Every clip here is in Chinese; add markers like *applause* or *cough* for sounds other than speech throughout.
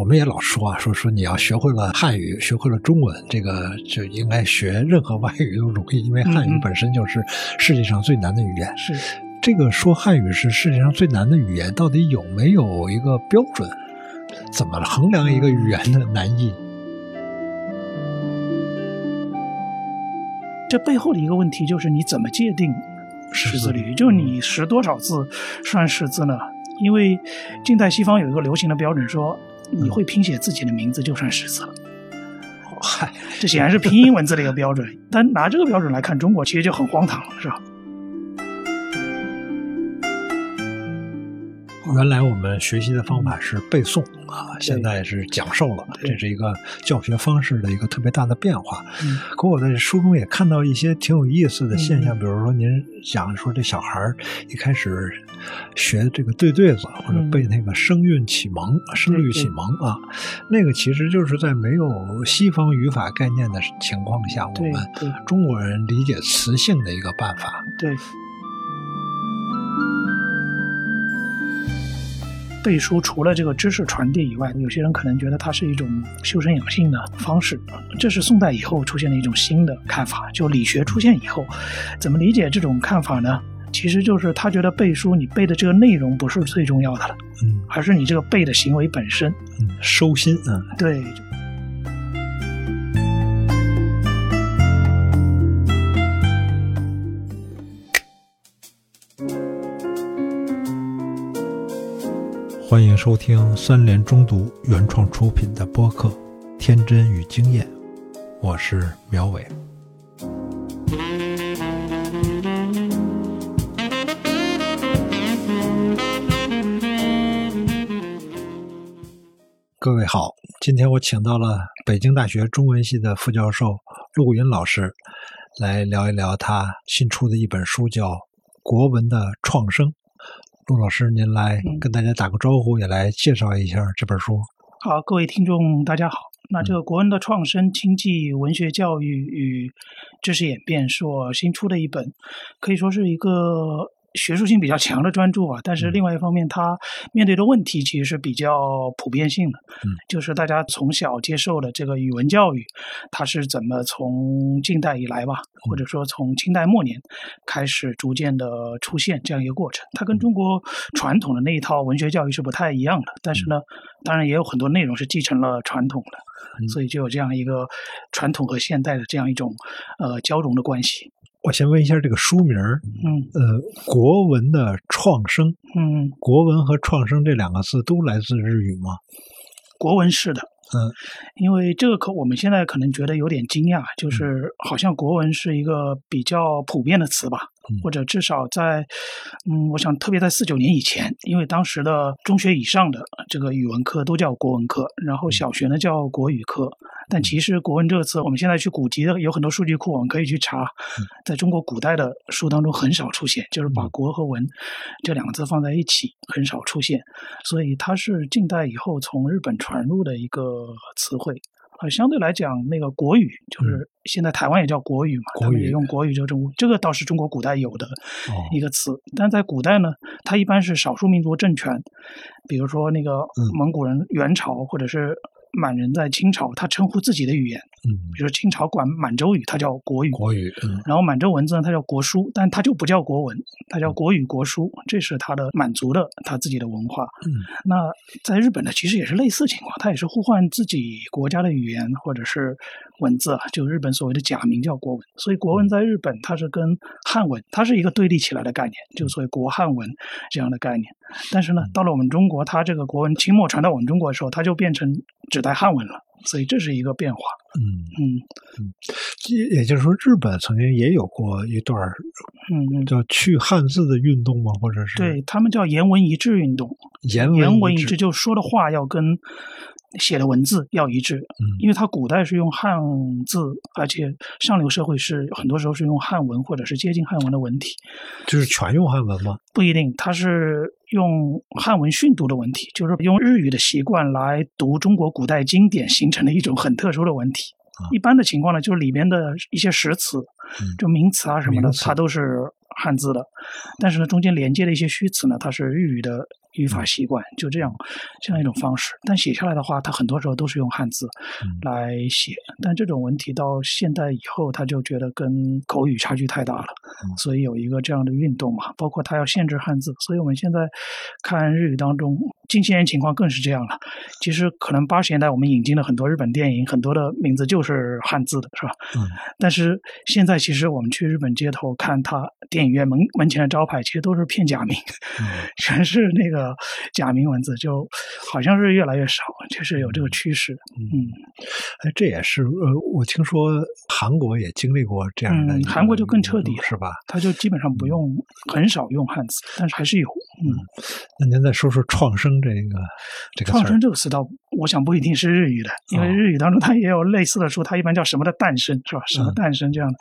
我们也老说啊，说说你要学会了汉语，学会了中文，这个就应该学任何外语都容易，因为汉语本身就是世界上最难的语言。是这个说汉语是世界上最难的语言，到底有没有一个标准？怎么衡量一个语言的难易？这背后的一个问题就是你怎么界定识字率？就是你识多少字算识字呢？因为近代西方有一个流行的标准，说你会拼写自己的名字就算识字了。嗨，这显然是拼音文字的一个标准。但拿这个标准来看，中国其实就很荒唐了，是吧？原来我们学习的方法是背诵啊，现在是讲授了，这是一个教学方式的一个特别大的变化。嗯可我在书中也看到一些挺有意思的现象，嗯比如说您讲说这小孩儿一开始学这个对对子或者嗯背那个声韵启蒙、声律启蒙啊，那个其实就是在没有西方语法概念的情况下，我们中国人理解词性的一个办法。对。背书除了这个知识传递以外，有些人可能觉得它是一种修身养性的方式，这是宋代以后出现的一种新的看法。就理学出现以后，怎么理解这种看法呢？其实就是他觉得背书，你背的这个内容不是最重要的了，嗯而是你这个背的行为本身。嗯，收心嗯。对，欢迎收听三联中读原创出品的播客《天真与经验》，我是苗伟。各位好，今天我请到了北京大学中文系的副教授陆云老师，来聊一聊他新出的一本书，叫《国文的创生》。陆老师，您来嗯跟大家打个招呼，也来介绍一下这本书。好，各位听众，大家好。那这个国人的创生、经济、文学教育与知识演变是我新出的一本，可以说是一个学术性比较强的专著啊。但是另外一方面，它面对的问题其实是比较普遍性的，嗯，就是大家从小接受的这个语文教育，它是怎么从近代以来吧，或者说从清代末年开始逐渐的出现这样一个过程。它跟中国传统的那一套文学教育是不太一样的，但是呢，当然也有很多内容是继承了传统的。嗯所以就有这样一个传统和现代的这样一种呃交融的关系。我先问一下这个书名儿，嗯。呃，国文的创生，嗯，国文和创生这两个字都来自日语吗？国文是的，嗯，因为这个可我们现在可能觉得有点惊讶，就是好像国文是一个比较普遍的词吧，嗯或者至少在嗯，我想特别在四九年以前，因为当时的中学以上的这个语文课都叫国文科，然后小学呢叫国语课。但其实“国文”这个词，我们现在去古籍的有很多数据库，我们可以去查，在中国古代的书当中很少出现，就是把“国”和“文”这两个字放在一起，很少出现。所以它是近代以后从日本传入的一个词汇。呃，相对来讲，那个国语就是现在台湾也叫国语嘛，国语他们也用国语这种，这个倒是中国古代有的哦。一个词。但在古代呢，它一般是少数民族政权，比如说那个嗯。蒙古人元朝或者是满人在清朝，他称呼自己的语言，嗯，比如说清朝管满洲语，它叫国语。国语，嗯然后满洲文字呢，它叫国书，但它就不叫国文，它叫国语国书，这是它的满族的他自己的文化。嗯那在日本呢，其实也是类似情况，它也是互换自己国家的语言或者是文字啊，就日本所谓的假名叫国文。所以国文在日本它是跟汉文它是一个对立起来的概念，就所谓国汉文这样的概念。但是呢，到了我们中国，它这个国文清末传到我们中国的时候，它就变成指代汉文了。所以这是一个变化。嗯，嗯也也就是说，日本曾经也有过一段儿嗯嗯，叫去汉字的运动吗？或者是对他们叫言文一致运动。言文言文一致，就说的话要跟写的文字要一致。嗯因为它古代是用汉字，而且上流社会是很多时候是用汉文或者是接近汉文的文体，就是全用汉文吗？不一定，它是用汉文训读的文体，就是用日语的习惯来读中国古代经典形成的一种很特殊的文体。啊一般的情况呢，就是里边的一些实词，嗯就名词啊什么的它都是汉字的，但是呢，中间连接的一些虚词呢，它是日语的语法习惯，就这样这样一种方式。但写下来的话，他很多时候都是用汉字来写。但这种文体到现代以后，他就觉得跟口语差距太大了，所以有一个这样的运动嘛。包括他要限制汉字，所以我们现在看日语当中，近些年情况更是这样了。其实可能八十年代我们引进了很多日本电影，很多的名字就是汉字的，是吧？嗯。但是现在其实我们去日本街头看他电影院门门前的招牌，其实都是片假名，*laughs* 全是那个。假名文字就好像是越来越少，就是有这个趋势。嗯，哎，这也是呃，我听说韩国也经历过这样的，韩国就更彻底，是吧？他就基本上不用，很少用汉字，但是还是有。嗯，那您再说说“创生”这个这个“创生”这个词，倒我想不一定是日语的，因为日语当中它也有类似的书，它一般叫什么的诞生，是吧？什么诞生这样的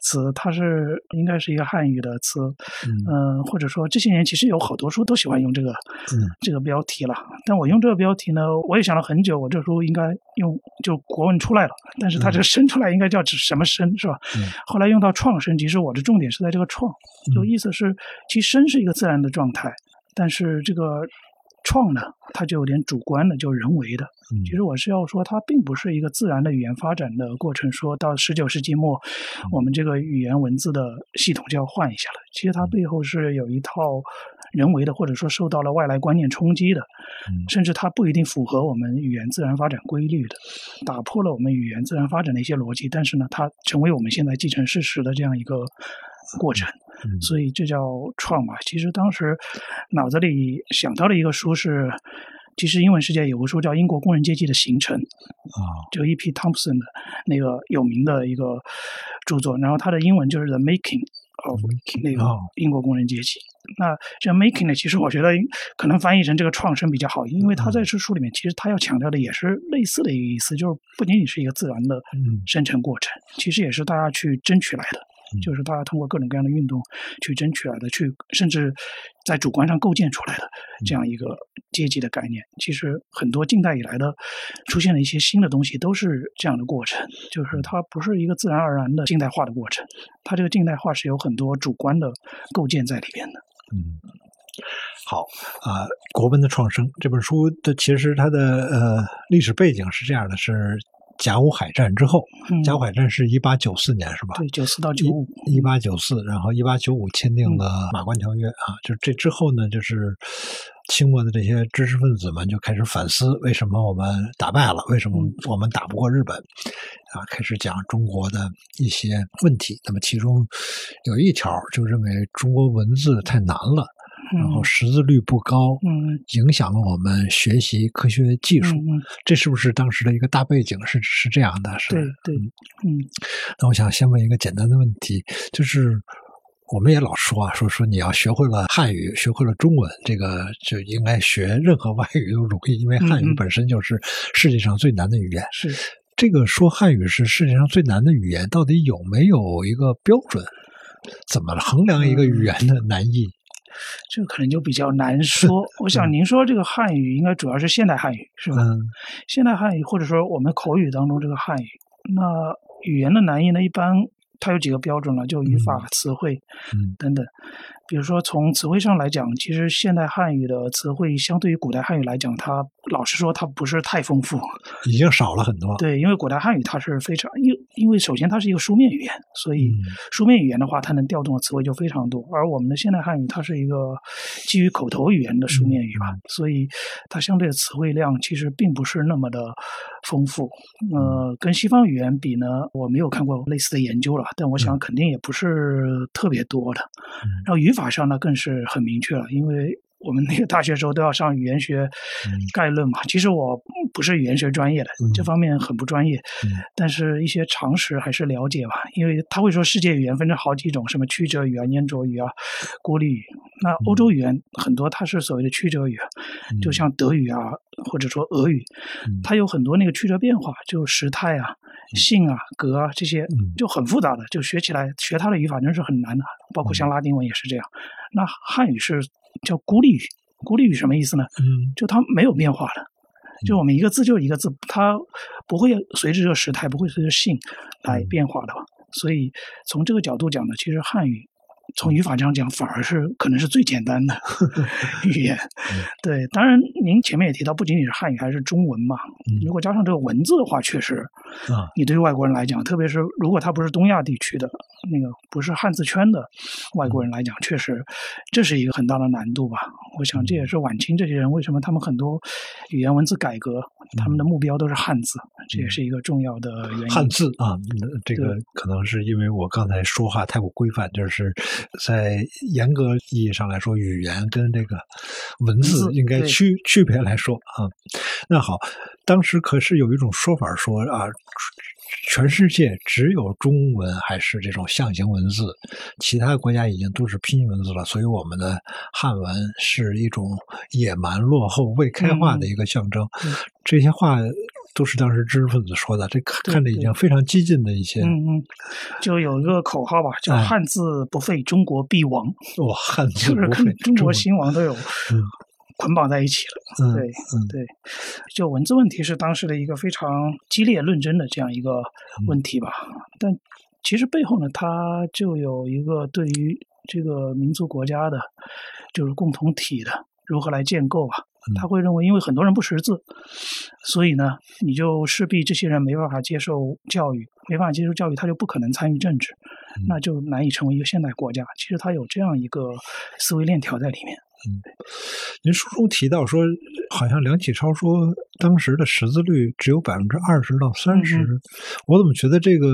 词，它是应该是一个汉语的词。嗯，或者说这些年其实有好多书都喜欢用这个。嗯，这个标题了，但我用这个标题呢，我也想了很久，我这时候应该用就国文出来了，但是它这个生出来应该叫指什么生是吧？后来用到创生，其实我的重点是在这个创，就意思是，其实生是一个自然的状态，但是这个。创呢，它就有点主观的，就人为的。其实我是要说，它并不是一个自然的语言发展的过程。说到十九世纪末，我们这个语言文字的系统就要换一下了。其实它背后是有一套人为的，或者说受到了外来观念冲击的，甚至它不一定符合我们语言自然发展规律的，打破了我们语言自然发展的一些逻辑。但是呢，它成为我们现在继承事实的这样一个过程。所以这叫创嘛？其实当时脑子里想到的一个书是，其实英文世界有个书叫《英国工人阶级的形成》，啊，就 E.P. Thompson 的那个有名的一个著作。然后它的英文就是 The Making of 那个英国工人阶级。那这 Making 呢，其实我觉得可能翻译成这个创生比较好，因为他在这书里面，其实他要强调的也是类似的一个意思，就是不仅仅是一个自然的生成过程，其实也是大家去争取来的。就是大家通过各种各样的运动去争取来的，去甚至在主观上构建出来的这样一个阶级的概念。其实很多近代以来的出现了一些新的东西，都是这样的过程。就是它不是一个自然而然的近代化的过程，它这个近代化是有很多主观的构建在里边的。嗯，好啊，《国文的创生》这本书的其实它的呃历史背景是这样的，是。甲午海战之后，甲午海战是一八九四年，是吧？对，九四到九五，一八九四，然后一八九五签订了《马关条约》啊，就这之后呢，就是清末的这些知识分子们就开始反思，为什么我们打败了，为什么我们打不过日本啊？开始讲中国的一些问题。那么其中有一条就认为中国文字太难了。然后识字率不高，嗯，影响了我们学习科学技术，这是不是当时的一个大背景？是是这样的，是对对，嗯。那我想先问一个简单的问题，就是我们也老说啊，说说你要学会了汉语，学会了中文，这个就应该学任何外语都容易，因为汉语本身就是世界上最难的语言。是这个说汉语是世界上最难的语言，到底有没有一个标准？怎么衡量一个语言的难易？这个可能就比较难说。*laughs* 我想您说这个汉语应该主要是现代汉语，是吧？现代汉语或者说我们口语当中这个汉语，那语言的难易呢，一般它有几个标准了，就语法、词汇等等。比如说，从词汇上来讲，其实现代汉语的词汇相对于古代汉语来讲，它老实说，它不是太丰富，已经少了很多。对，因为古代汉语它是非常，因因为首先它是一个书面语言，所以书面语言的话，它能调动的词汇就非常多。而我们的现代汉语，它是一个基于口头语言的书面语吧，所以它相对的词汇量其实并不是那么的丰富。呃，跟西方语言比呢，我没有看过类似的研究了，但我想肯定也不是特别多的。然后语法。上呢更是很明确了，因为我们那个大学时候都要上语言学概论嘛。其实我不是语言学专业的，这方面很不专业，但是一些常识还是了解吧。因为他会说世界语言分成好几种，什么曲折语啊、粘着语啊、孤立语。那欧洲语言很多它是所谓的曲折语，就像德语啊，或者说俄语，它有很多那个曲折变化，就时态啊。性啊、格啊这些就很复杂的，就学起来学它的语法真是很难的。包括像拉丁文也是这样。那汉语是叫孤立语，孤立语什么意思呢？嗯，就它没有变化的，就我们一个字就是一个字，它不会随着这个时态，不会随着性来变化的。所以从这个角度讲呢，其实汉语从语法上讲，反而是可能是最简单的 *laughs* 语言。对，当然您前面也提到，不仅仅是汉语，还是中文嘛。如果加上这个文字的话，确实，啊，你对于外国人来讲，特别是如果他不是东亚地区的那个不是汉字圈的外国人来讲，确实这是一个很大的难度吧。我想这也是晚清这些人为什么他们很多语言文字改革，他们的目标都是汉字，这也是一个重要的原因。汉字啊，这个可能是因为我刚才说话太过规范，就是在严格意义上来说，语言跟这个文字应该区区别来说啊。那好，当时可是有一种说法说啊。全世界只有中文还是这种象形文字，其他国家已经都是拼音文字了。所以我们的汉文是一种野蛮、落后、未开化的一个象征。这些话都是当时知识分子说的，这看着已经非常激进的一些。嗯嗯，就有一个口号吧，叫“汉字不废，中国必亡”。哇，汉 *laughs* 字不废，中国兴亡都有。捆绑在一起了，对，对，就文字问题是当时的一个非常激烈论争的这样一个问题吧。但其实背后呢，它就有一个对于这个民族国家的，就是共同体的如何来建构啊。他会认为，因为很多人不识字，所以呢，你就势必这些人没办法接受教育，没办法接受教育，他就不可能参与政治，那就难以成为一个现代国家。其实他有这样一个思维链条在里面。嗯，您书中提到说，好像梁启超说当时的识字率只有百分之二十到三十，我怎么觉得这个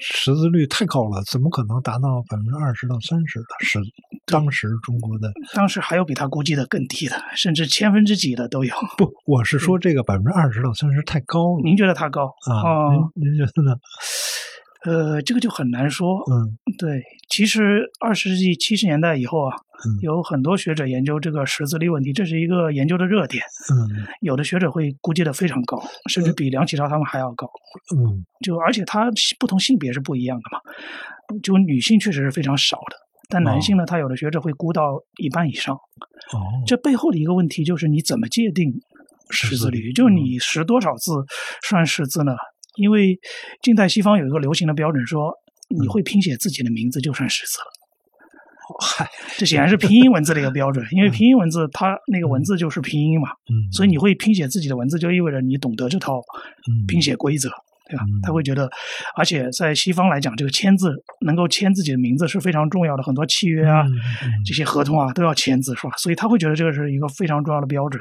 识字率太高了？怎么可能达到百分之二十到三十的识？当时中国的，当时还有比他估计的更低的，甚至千分之几的都有。不，我是说这个百分之二十到三十太高了。您觉得它高啊？您您觉得呢？呃，这个就很难说。嗯，对，其实二十世纪七十年代以后啊，有很多学者研究这个识字率问题，这是一个研究的热点。嗯，有的学者会估计的非常高，甚至比梁启超他们还要高。嗯，就而且他不同性别是不一样的嘛，就女性确实是非常少的，但男性呢，他有的学者会估到一半以上。哦，这背后的一个问题就是你怎么界定识字率？就你识多少字算识字呢？因为近代西方有一个流行的标准，说你会拼写自己的名字就算识字了。嗨，这显然是拼音文字的一个标准，因为拼音文字它那个文字就是拼音嘛，嗯，所以你会拼写自己的文字，就意味着你懂得这套拼写规则，对吧？他会觉得，而且在西方来讲，这个签字能够签自己的名字是非常重要的，很多契约啊、这些合同啊都要签字，是吧？所以他会觉得这个是一个非常重要的标准。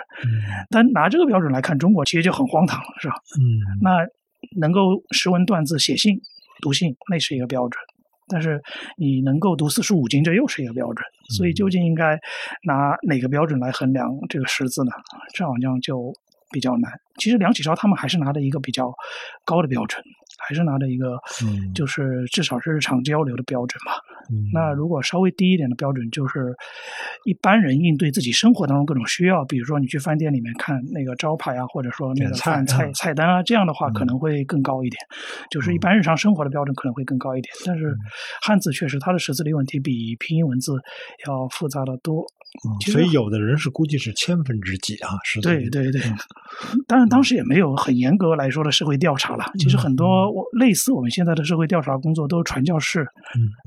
但拿这个标准来看，中国其实就很荒唐了，是吧？嗯，那。能够识文断字、写信、读信，那是一个标准；但是你能够读四书五经，这又是一个标准。所以究竟应该拿哪个标准来衡量这个识字呢？这好像就比较难。其实梁启超他们还是拿的一个比较高的标准。还是拿着一个，就是至少是日常交流的标准吧。那如果稍微低一点的标准，就是一般人应对自己生活当中各种需要，比如说你去饭店里面看那个招牌啊，或者说那个菜菜菜单啊，这样的话可能会更高一点。就是一般日常生活的标准可能会更高一点。但是汉字确实它的识字率问题比拼音文字要复杂的多。所以有的人是估计是千分之几啊？是对对对。当然当时也没有很严格来说的社会调查了。其实很多。我类似我们现在的社会调查工作都是传教士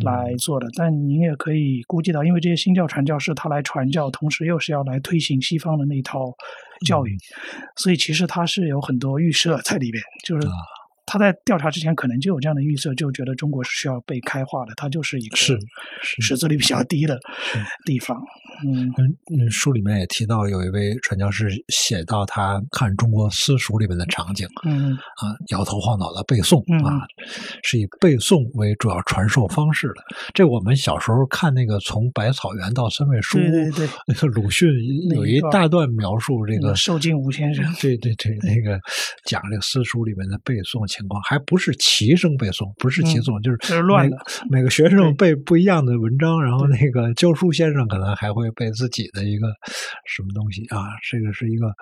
来做的，但您也可以估计到，因为这些新教传教士他来传教，同时又是要来推行西方的那一套教育，所以其实他是有很多预设在里边，就是。他在调查之前可能就有这样的预测，就觉得中国是需要被开化的，它就是一个是识字率比较低的地方。嗯嗯，书里面也提到有一位传教士写到他看中国私塾里面的场景，嗯啊，摇头晃脑的背诵啊，是以背诵为主要传授方式的。这我们小时候看那个从百草园到三味书屋，对对对，*laughs* 那个鲁迅有一大段描述这个受敬吴先生，对对对，*laughs* 那个讲这个私塾里面的背诵。情况还不是齐声背诵，不是齐诵，就是乱的。每个学生背不一样的文章，然后那个教书先生可能还会背自己的一个什么东西啊？这个是一个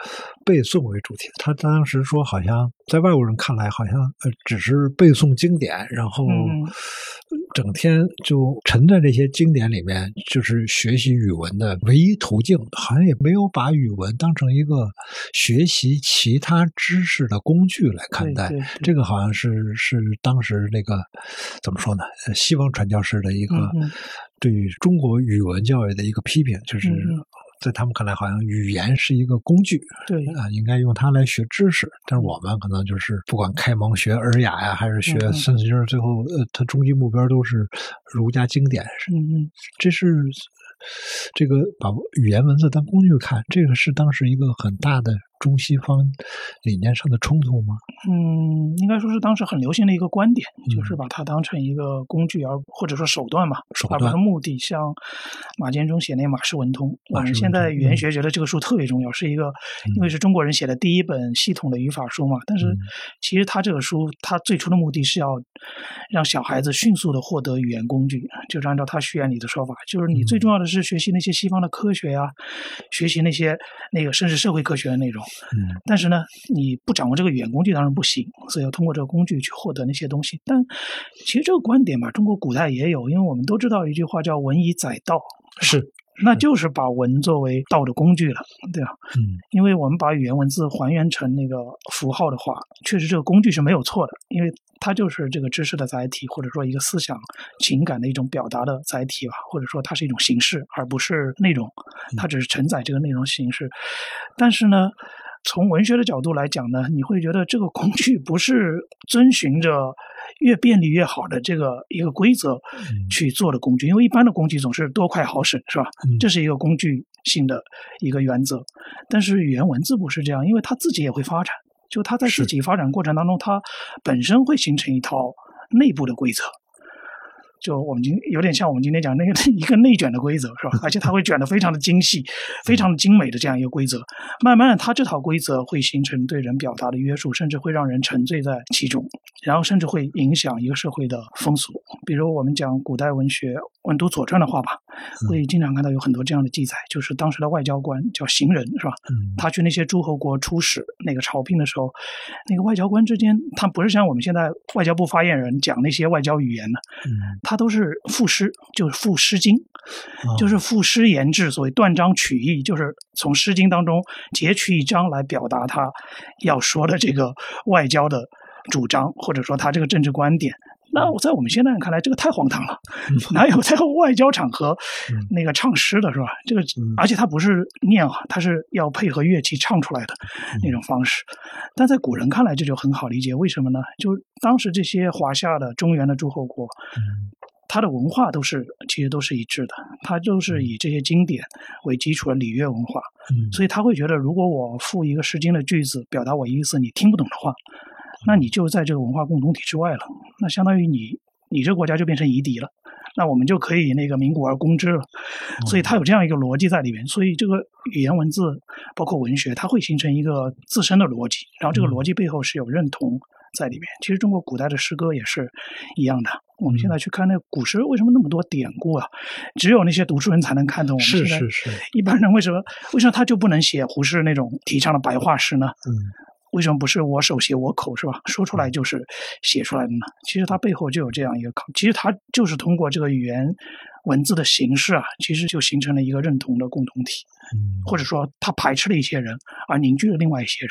背诵为主题。他当时说，好像在外国人看来，好像呃只是背诵经典，然后整天就沉在这些经典里面，就是学习语文的唯一途径，好像也没有把语文当成一个学习其他知识的工具来看待。这个。好像是是当时那个怎么说呢？西方传教士的一个对中国语文教育的一个批评，就是嗯在他们看来，好像语言是一个工具对，啊，应该用它来学知识。但是我们可能就是不管开蒙学尔雅呀，还是学嗯嗯孙子军，最后呃，它终极目标都是儒家经典。嗯嗯。这是这个把语言文字当工具看，这个是当时一个很大的中西方理念上的冲突吗？嗯，应该说是当时很流行的一个观点，嗯就是把它当成一个工具，而或者说手段嘛，手段而不是目的。像马建中写那《马氏文通》，现在语言学觉得这个书特别重要，是一个因为是中国人写的第一本系统的语法书嘛。但是嗯其实他这个书，他最初的目的是要让小孩子迅速的获得语言工具，就是按照他序言里的说法，就是你最嗯重要的是学习那些西方的科学呀、学习那些那个甚至社会科学的内容。嗯但是呢，你不掌握这个语言工具当然不行，所以要通过这个工具去获得那些东西。但其实这个观点嘛，中国古代也有，因为我们都知道一句话叫“文以载道”，是，那就是把文作为道的工具了，对吧？嗯因为我们把语言文字还原成那个符号的话，确实这个工具是没有错的，因为它就是这个知识的载体，或者说一个思想情感的一种表达的载体吧，或者说它是一种形式，而不是内容，它只是承载这个内容形式。但是呢，从文学的角度来讲呢，你会觉得这个工具不是遵循着越便利越好的这个一个规则去做的工具，因为一般的工具总是多快好省，是吧？嗯这是一个工具性的一个原则。但是语言文字不是这样，因为它自己也会发展，就它在自己发展过程当中，它本身会形成一套内部的规则。就我们今有点像我们今天讲那个一个内卷的规则是吧？而且它会卷得非常的精细、非常的精美的这样一个规则。慢慢的，它这套规则会形成对人表达的约束，甚至会让人沉醉在其中，然后甚至会影响一个社会的风俗。比如我们讲古代文学，我们读《左传》的话吧，会经常看到有很多这样的记载，就是当时的外交官叫行人是吧？嗯他去那些诸侯国出使那个朝聘的时候，那个外交官之间，他不是像我们现在外交部发言人讲那些外交语言的，嗯，他都是赋诗，就是赋《诗经》，哦就是赋诗言志，所谓断章取义，就是从《诗经》当中截取一章来表达他要说的这个外交的主张，或者说他这个政治观点。那我在我们现在人看来，这个太荒唐了，哪有在外交场合嗯那个唱诗的是吧？这个嗯，而且他不是念啊，他是要配合乐器唱出来的那种方式。但在古人看来，这就很好理解，为什么呢？就当时这些华夏的中原的诸侯国，嗯它的文化都是其实都是一致的，它就是以这些经典为基础的礼乐文化，嗯所以他会觉得，如果我赋一个《诗经》的句子，表达我意思，你听不懂的话，那你就在这个文化共同体之外了，那相当于你你这个国家就变成夷狄了，那我们就可以那个民国而攻之了。所以它有这样一个逻辑在里面，所以这个语言文字包括文学，它会形成一个自身的逻辑，然后这个逻辑背后是有认同在里面。其实中国古代的诗歌也是一样的。我们现在去看那个古诗，为什么那么多典故啊？只有那些读书人才能看懂。我们是是是，一般人为什么为什么他就不能写胡适那种提倡的白话诗呢？嗯为什么不是我手写我口是吧？说出来就是写出来的呢？其实它背后就有这样一个考，其实它就是通过这个语言文字的形式啊，其实就形成了一个认同的共同体，嗯，或者说它排斥了一些人，而凝聚了另外一些人，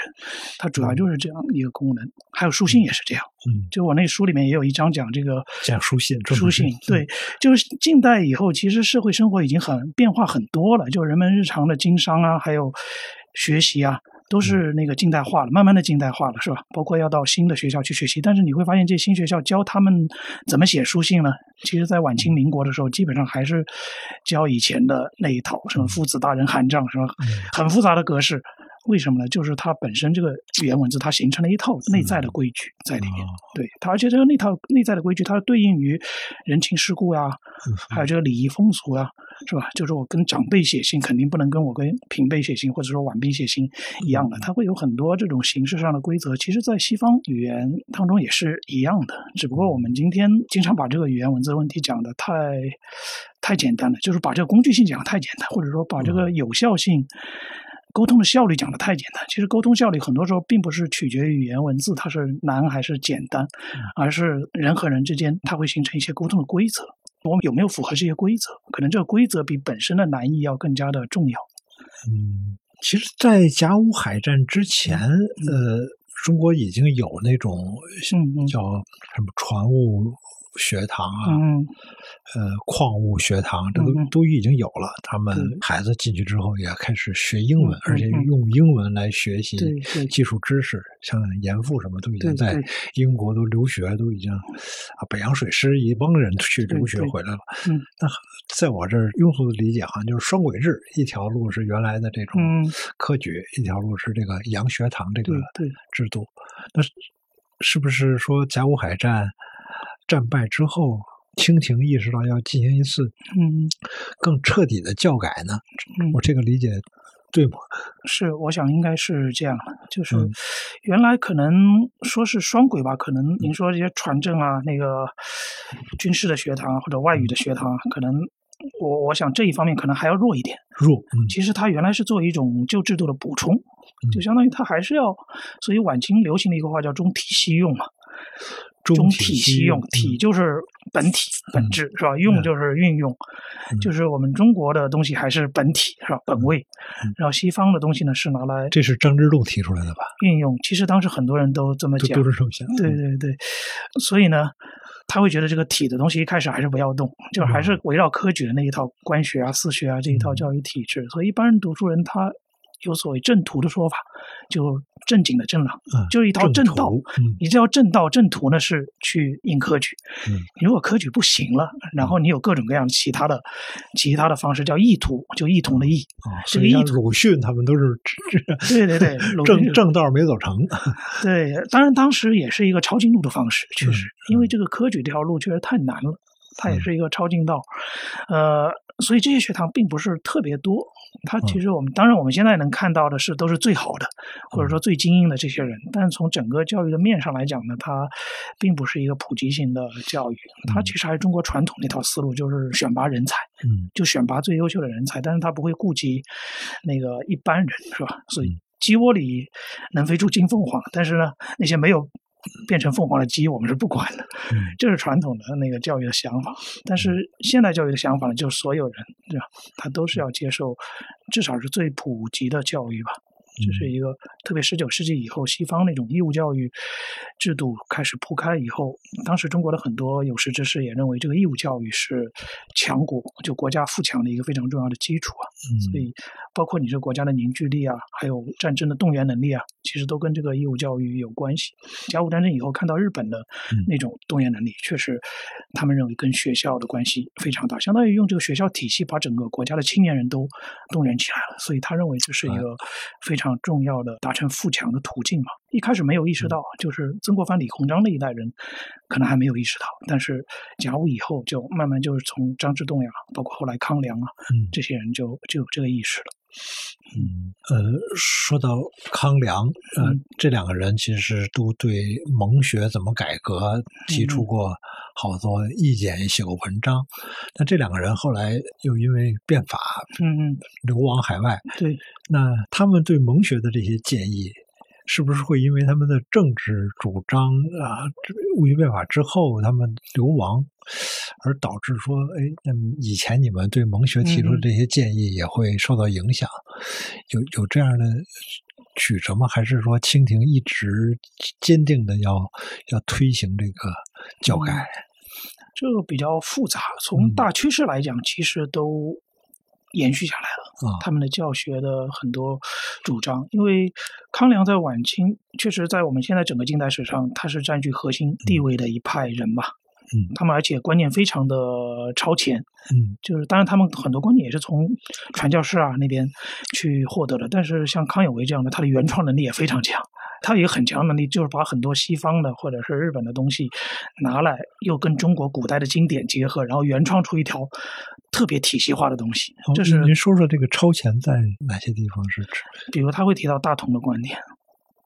它主要就是这样一个功能。还有书信也是这样，嗯，就我那书里面也有一章讲这个讲书信，书信，对，就是近代以后，其实社会生活已经很变化很多了，就人们日常的经商啊，还有学习啊，都是那个近代化了，慢慢的近代化了，是吧？包括要到新的学校去学习，但是你会发现，这新学校教他们怎么写书信呢？其实，在晚清民国的时候，基本上还是教以前的那一套，什么父子大人函帐，什么很复杂的格式。为什么呢？就是它本身这个语言文字，它形成了一套内在的规矩在里面。哦对它，而且这个那套内在的规矩，它对应于人情世故呀、嗯还有这个礼仪风俗呀，是吧？就是我跟长辈写信，肯定不能跟我跟平辈写信，或者说晚辈写信一样的，它会有很多这种形式上的规则。其实，在西方语言当中也是一样的，只不过我们今天经常把这个语言文字问题讲的太太简单了，就是把这个工具性讲的太简单，或者说把这个有效性。沟通的效率讲的太简单，其实沟通效率很多时候并不是取决于语言文字它是难还是简单，而是人和人之间它会形成一些沟通的规则。我们有没有符合这些规则？可能这个规则比本身的难易要更加的重要。嗯，其实，在甲午海战之前，呃，中国已经有那种叫什么船务学堂啊，嗯。呃，矿物学堂，这都都已经有了。他们孩子进去之后也开始学英文，嗯而且用英文来学习技术知识，像严复什么都已经在英国都留学，都已经啊，北洋水师一帮人去留学回来了。嗯。那在我这儿庸俗的理解，好像就是双轨制，一条路是原来的这种嗯。科举，一条路是这个洋学堂这个制度。那是是不是说甲午海战战败之后，清廷意识到要进行一次嗯更彻底的教改呢？嗯我这个理解对吗？是，我想应该是这样的，就是嗯原来可能说是双轨吧，可能您说这些船政啊，那个军事的学堂啊或者外语的学堂啊，可能我我想这一方面可能还要弱一点。弱，嗯其实它原来是作为一种旧制度的补充，就相当于它还是要，所以晚清流行的一个话叫中体西用嘛，中体西用，体就是本体本质是吧？用就是运用，就是我们中国的东西还是本体是吧？本位，然后西方的东西呢是拿来这是张之洞提出来的吧？运用。其实当时很多人都这么讲都，是这么想。对对对，所以呢，他会觉得这个体的东西一开始还是不要动，就还是围绕科举的那一套官学啊、私学啊这一套教育体制。所以一般人读书人他有所谓正途的说法，就正经的正了，嗯，就是一条正道。你这条正道正途呢是去应科举，嗯你如果科举不行了，然后你有各种各样其他的其他的方式，叫异途，就异同的异。啊，这个意图所以像鲁迅他们都是 *laughs* 对对对，正正道没走成。*laughs* 对，当然当时也是一个抄近路的方式，确实，嗯因为这个科举这条路确实太难了，它也嗯。是一个超近道，呃，所以这些学堂并不是特别多。它嗯。其实我们、当然我们现在能看到的是都是最好的，或嗯。者说最精英的这些人，但是从整个教育的面上来讲呢，它并不是一个普及性的教育，它嗯。其实还是中国传统那套思路，就是选拔人才，嗯。就选拔最优秀的人才，但是他不会顾及那个一般人，是吧？所以嗯。鸡窝里能飞出金凤凰，但是呢，那些没有变成凤凰的鸡，我们是不管的，嗯这是传统的那个教育的想法。但是现代教育的想法呢，就是所有人，对吧？他都是要接受，至少是最普及的教育吧。这是一个特别十九世纪以后，西方那种义务教育制度开始铺开以后，当时中国的很多有识之士也认为，这个义务教育是强国就国家富强的一个非常重要的基础啊。所嗯以，包括你这个国家的凝聚力啊，还有战争的动员能力啊，其实都跟这个义务教育有关系。甲午战争以后，看到日本的嗯那种动员能力，确实，他们认为跟学校的关系非常大，相当于用这个学校体系把整个国家的青年人都动员起来了。所以他认为这是一哎个非常重要的达成富强的途径嘛。一开始没有意识嗯到，就是曾国藩、李鸿章那一代人可能还没有意识到，但是甲午以后就慢慢就是从张之洞呀，包括后来康梁啊，嗯这些人就就有这个意识了。嗯，呃，说到康梁，呃，嗯。这两个人其实都对蒙学怎么改革提出嗯。过好多意见，也写过文章。但这两个人后来又因为变法嗯嗯，流亡海外，对，那他们对蒙学的这些建议，是不是会因为他们的政治主张啊，这戊戌变法之后他们流亡，而导致说，哎，那以前你们对蒙学提出的嗯这些建议也会受到影响？有有这样的曲折吗？还是说清廷一直坚定的要要推行这个教改？这个比较复杂。从嗯大趋势来讲，其实都延续下来了。啊他们的教学的很多主张，因为康梁在晚清确实在我们现在整个近代史上，他是占据核心地位的一派人吧。嗯他们而且观念非常的超前，嗯就是当然他们很多观念也是从传教士啊那边去获得的，但是像康有为这样的，他的原创能力也非常强。他有很强能力，就是把很多西方的或者是日本的东西拿来，又跟中国古代的经典结合，然后原创出一条特别体系化的东西。哦这是您说说这个超前在哪些地方是指？比如他会提到大同的观点，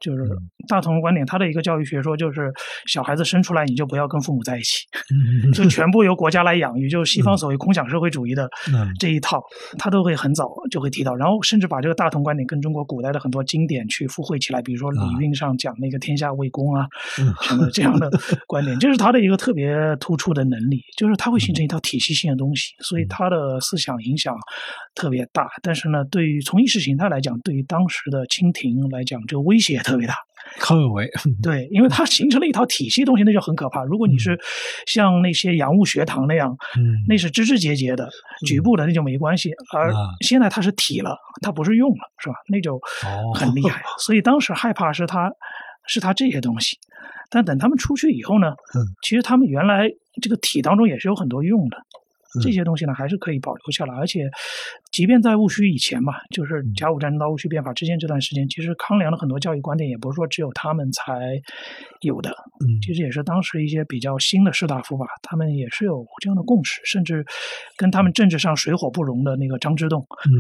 就是嗯。大同的观点，他的一个教育学说就是小孩子生出来你就不要跟父母在一起，*laughs* 嗯就全部由国家来养育，就是西方所谓空想社会主义的嗯。这一套，他都会很早就会提到，然后甚至把这个大同观点跟中国古代的很多经典去附会起来，比如说《礼运》上讲那个天下为公啊，嗯什么这样的 *laughs* 观点，这是他的一个特别突出的能力，就是他会形成一套体系性的东西，所以他的思想影响特别大。但是呢，对于从意识形态来讲，对于当时的清廷来讲，这个威胁也特别大。康有为，对，因为它形成了一套体系东西，那就很可怕。如果你是像那些洋务学堂那样，嗯，那是枝枝节节的、局部的，那就没关系。而啊现在它是体了，它不是用了，是吧？那就哦很厉害。所以当时害怕是它，是它这些东西。但等他们出去以后呢，嗯，其实他们原来这个体当中也是有很多用的。这嗯。些东西呢，还是可以保留下来，而且，即便在戊戌以前嘛，就是嗯。甲午战争到戊戌变法之间这段时间，其实康梁的很多教育观点也不是说只有他们才有的，嗯。其实也是当时一些比较新的士大夫吧，他们也是有这样的共识，甚至跟他们政治上水火不容的那个张之洞，嗯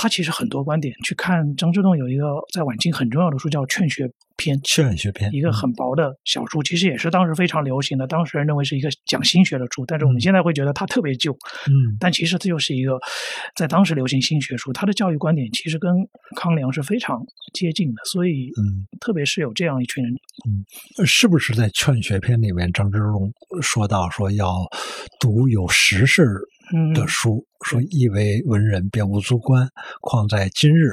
他其实很多观点，去看张之洞有一个在晚清很重要的书叫《劝学篇》，劝学篇一个很薄的小书，其实也是当时非常流行的，当时人认为是一个讲心学的书，但是我们嗯现在会觉得它特别旧，嗯。但其实这就是一个在当时流行心学书，它的教育观点其实跟康梁是非常接近的，所以嗯特别是有这样一群人，嗯是不是在劝学篇里面，张之洞说到说要读有时事嗯，的书，说亦为文人，便无足观，况在今日。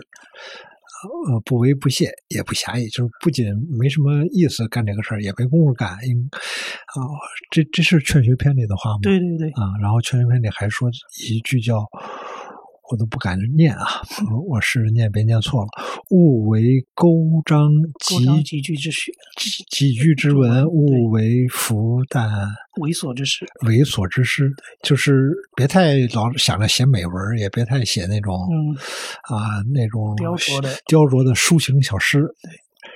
呃，不为不屑，也不狭义，就是不仅没什么意思干这个事儿，也没工夫干。应啊、这这是《劝学篇》里的话吗？对对对，啊，然后《劝学篇》里还说一句叫，我都不敢念啊，我我试着念，别念错了。勿为钩章集勾章集句之学，几句之文，勿为福但猥琐之事，猥琐之诗，就是别太老想着写美文，也别太写那种嗯，啊那种雕琢的雕琢的抒情小诗，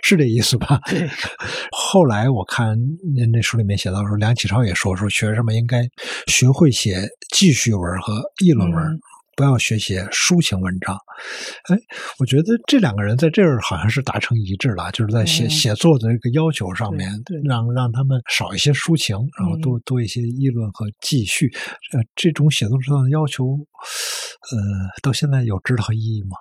是这意思吧？对，*laughs* 后来我看您那书里面写到说，梁启超也说说学生们应该学会写记叙文和议论文。嗯不要学写抒情文章，哎，我觉得这两个人在这儿好像是达成一致了，就是在写、嗯写作的这个要求上面，让让他们少一些抒情，然后嗯。多、多一些议论和记叙。呃，这种写作上的要求，呃，到现在有指导意义吗？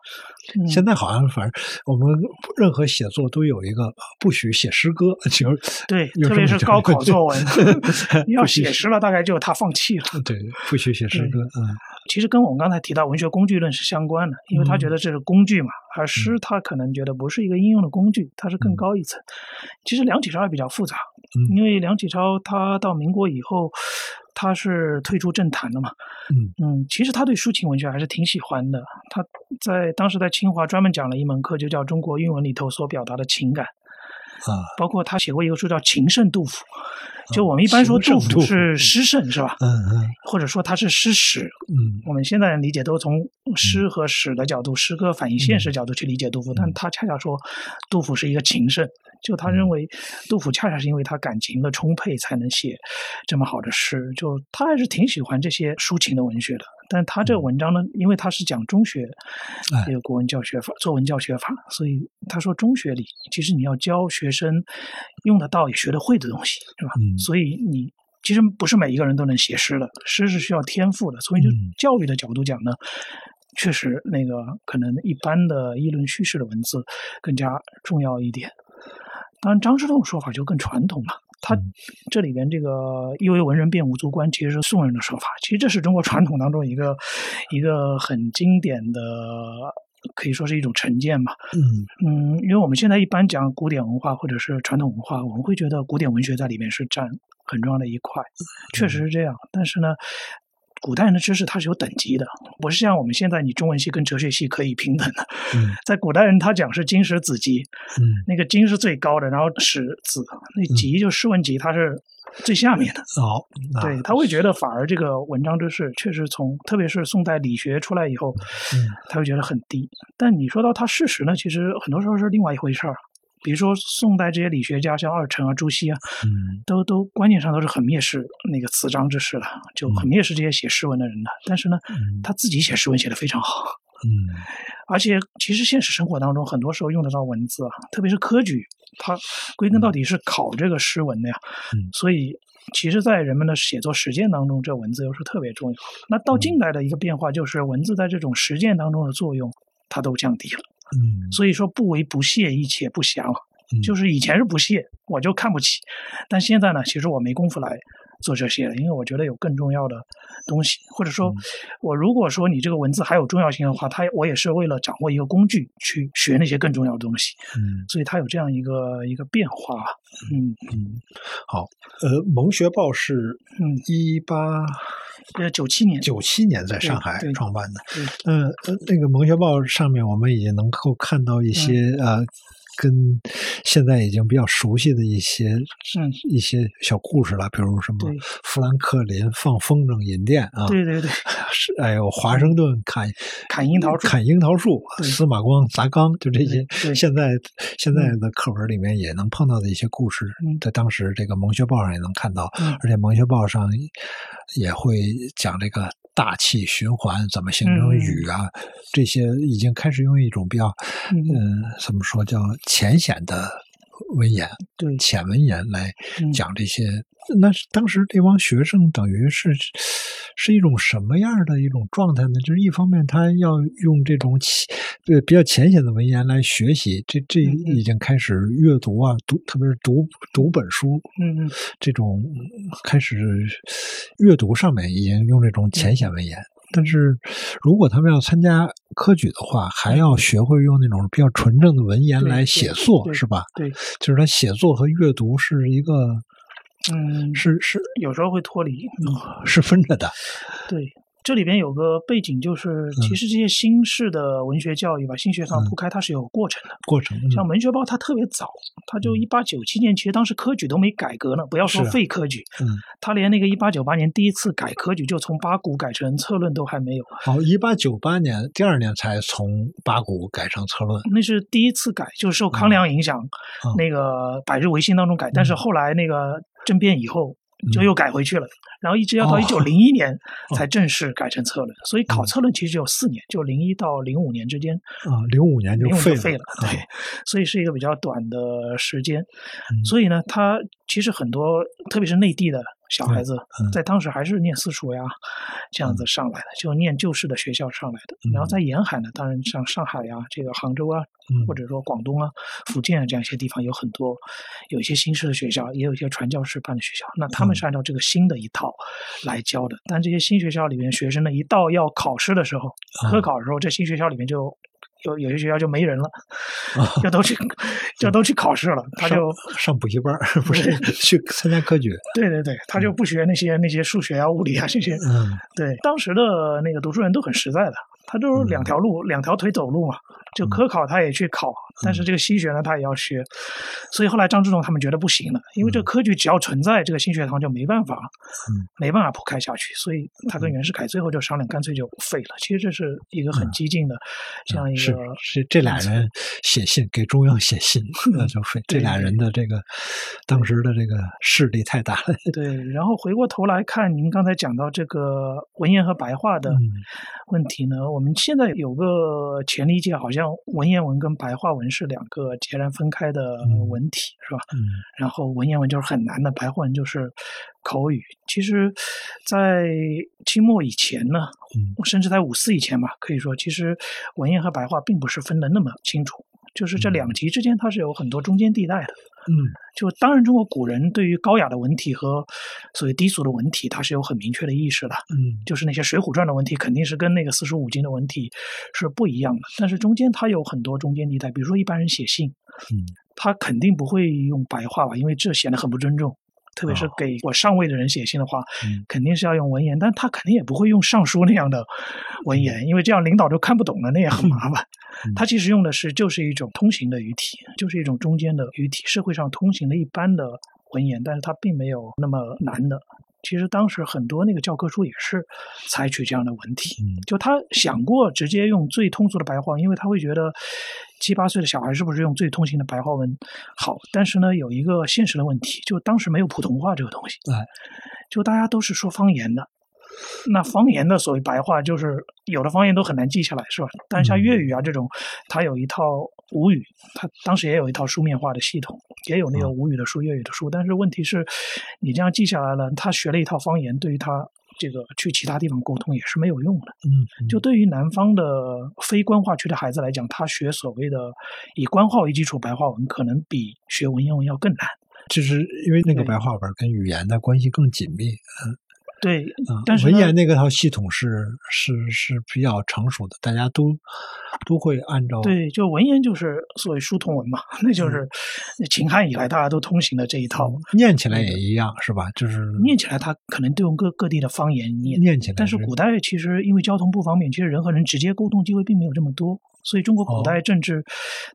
嗯现在好像反正我们任何写作都有一个不许写诗歌，*laughs* 就是对，特别是高考作文，*laughs* 你要写诗了，大概就他放弃了。对不许写诗歌，嗯其实跟我们刚才提到文学工具论是相关的，因为他嗯觉得这是工具嘛，而诗他可能觉得不是一个应用的工具，它是更嗯高一层。其实梁启超也比较复杂，嗯因为梁启超他到民国以后，他是退出政坛了嘛，嗯嗯，其实他对抒情文学还是挺喜欢的。他在当时在清华专门讲了一门课，就叫中国韵文里头所表达的情感，啊包括他写过一个书叫《情圣杜甫》，就我们一般说杜甫是诗圣是吧？嗯嗯。或者说他是诗史，嗯。我们现在理解都从诗和史的角度，诗歌反映现实角度去理解杜甫，但他恰恰说杜甫是一个情圣，就他认为杜甫恰恰是因为他感情的充沛才能写这么好的诗，就他还是挺喜欢这些抒情的文学的。但他这个文章呢，因为他是讲中学哎。这个国文教学法、作文教学法，所以他说中学里其实你要教学生用得到也学得会的东西，是吧？嗯所以你其实不是每一个人都能写诗的，诗是需要天赋的。所以就嗯教育的角度讲呢，确实那个可能一般的议论叙事的文字更加重要一点。当然，张之洞说法就更传统了。他嗯这里边这个“一为文人，便无足观”，其实是宋人的说法。其实这是中国传统当中一个一个很经典的，可以说是一种成见吧。嗯嗯，因为我们现在一般讲古典文化或者是传统文化，我们会觉得古典文学在里面是占很重要的一块，确实是这样。但是呢，古代人的知识它是有等级的，不是像我们现在你中文系跟哲学系可以平等的。嗯 *laughs* 在古代人他讲是经史子集，嗯那个经是最高的，然后史子那集就诗文集它是最下面的。哦，对，他会觉得反而这个文章知识确实从，特别是宋代理学出来以后，嗯他会觉得很低。但你说到他事实呢，其实很多时候是另外一回事儿。比如说宋代这些理学家，像二程啊、朱熹啊，嗯都都观念上都是很蔑视那个词章之士的，就很蔑视这些写诗文的人的。但是呢，嗯他自己写诗文写得非常好，嗯而且其实现实生活当中很多时候用得到文字啊，特别是科举，它归根到底是考这个诗文的呀。嗯所以其实，在人们的写作实践当中，这文字又是特别重要。那到近代的一个变化，就是文字在这种实践当中的作用，它都降低了。嗯所以说，不为不屑，一且不详。嗯就是以前是不屑，我就看不起，但现在呢，其实我没工夫来做这些的，因为我觉得有更重要的东西，或者说，我如果说你这个文字还有重要性的话，它我也是为了掌握一个工具去学那些更重要的东西，嗯。所以它有这样一个一个变化，嗯嗯，好，呃，蒙学报是嗯，一八呃，九七年，九七年在上海创办的。对。嗯呃，那个蒙学报上面我们已经能够看到一些、嗯呃，跟现在已经比较熟悉的一些嗯。一些小故事了，比如什么富兰克林放风筝引电啊，对对对，是哎呦华盛顿砍砍樱桃树砍樱桃树，司马光砸缸，就这些现在现在的课文里面也能碰到的一些故事，嗯。在当时这个蒙学报上也能看到，嗯。而且蒙学报上也会讲这个大气循环怎么形成嗯。雨啊，这些已经开始用一种比较嗯。嗯、怎么说叫浅显的文言，对浅文言来嗯讲这些。那当时这帮学生等于是是一种什么样的一种状态呢？就是一方面他要用这种浅对比较浅显的文言来学习，这这已经开始阅读啊，读特别是读读本书，嗯嗯这种开始阅读上面已经用这种浅显文言。但是，如果他们要参加科举的话，还要学会用那种比较纯正的文言来写作，是吧？对，就是他写作和阅读是一个嗯，是是有时候会脱离，嗯是分着的。对，这里边有个背景，就是其实这些新式的文学教育吧，新学堂嗯。铺开它是有过程的。过程像《文学报》，它特别早，它就嗯。一八九七年，其实当时科举都没改革呢，不要说废科举，嗯，它连那个一八九八年第一次改科举，就从八股改成策论都还没有，好，一八九八年第二年才从八股改成策论。那是第一次改，就是受康梁影响，嗯。那个百日维新当中改，但是后来那个政变以后。就又改回去了，然后一直要到哦一九零一年才正式改成策论，所以考嗯。策论其实只有四年，就零一到零五年之间。啊，零五年就废废了，啊对，所以是一个比较短的时间。嗯。所以呢，他其实很多，特别是内地的小孩子，嗯在当时还是念私塾呀，这样子上来的，就念旧式的学校上来的。然后在沿海呢，当然像上海呀、这个杭州啊，嗯或者说广东啊、福建啊这样一些地方，有很多有一些新式的学校，也有一些传教士办的学校。那他们是按照这个新的一套来教的，但这些新学校里面学生呢，一到要考试的时候，啊科考的时候，这新学校里面就。有有些学校就没人了，*laughs* 啊就都去就都去考试了，他就上上补习班，不是去参加科举。对对对，他就不学那些那些数学啊、物理啊这些。嗯对，当时的那个读书人都很实在的，他就是两条路、两条腿走路嘛。就嗯。科考他也去考，但是这个新学呢他也要学，所以后来张之洞他们觉得不行了，因为这个科举只要存在，这个新学堂就没办法，嗯。没办法铺开下去，所以他跟袁世凯最后就商量，干脆就废了。其实这是一个很激进的这样一嗯是个是这俩人写信给中央写信，*laughs* 那就废。这俩人的这个当时的这个势力太大了。对，然后回过头来看，您刚才讲到这个文言和白话的嗯。问题呢，我们现在有个前理解，好像文言文跟白话文是两个截然分开的嗯文体，是吧？嗯然后文言文就是很难的，白话文就是口语。其实，在清末以前呢，嗯甚至在五四以前吧，可以说，其实文言和白话并不是分得那么清楚，就是这两极之间它是有很多中间地带的。嗯就当然，中国古人对于高雅的文体和所谓低俗的文体，它是有很明确的意识的。嗯就是那些《水浒传》的文体，肯定是跟那个四书五经的文体是不一样的。但是中间它有很多中间地带，比如说一般人写信，嗯他肯定不会用白话吧，因为这显得很不尊重。特别是哦给我上位的人写信的话，嗯。肯定是要用文言，但他肯定也不会用尚书那样的文言，因为这样领导就看不懂了，那也很麻烦。嗯。他其实用的是就是一种通行的语体，就是一种中间的语体，社会上通行的一般的文言，但是他并没有那么难的。其实当时很多那个教科书也是采取这样的文体，嗯。就他想过直接用最通俗的白话，因为他会觉得七八岁的小孩是不是用最通行的白话文好？但是呢，有一个现实的问题，就当时没有普通话这个东西，哎，就大家都是说方言的。那方言的所谓白话，就是有的方言都很难记下来，是吧？但是像粤语啊这种，它有一套吴语，它当时也有一套书面化的系统，也有那个吴语的书、粤语的书。但是问题是，你这样记下来了，他学了一套方言，对于他这个去其他地方沟通也是没有用的。嗯就对于南方的非官话区的孩子来讲，他学所谓的以官话为基础白话文，可能比学文言文要更难。就是因为那个白话文跟语言的关系更紧密，嗯对，嗯，但是呢文言那个套系统是是是比较成熟的，大家都都会按照对，就文言就是所谓书同文嘛，那就是秦汉以来大家都通行的这一套。嗯念起来也一样，是吧？就是念起来，它可能都用各各地的方言念，念起来，但是古代其实因为交通不方便，其实人和人直接沟通机会并没有这么多，所以中国古哦。代政治，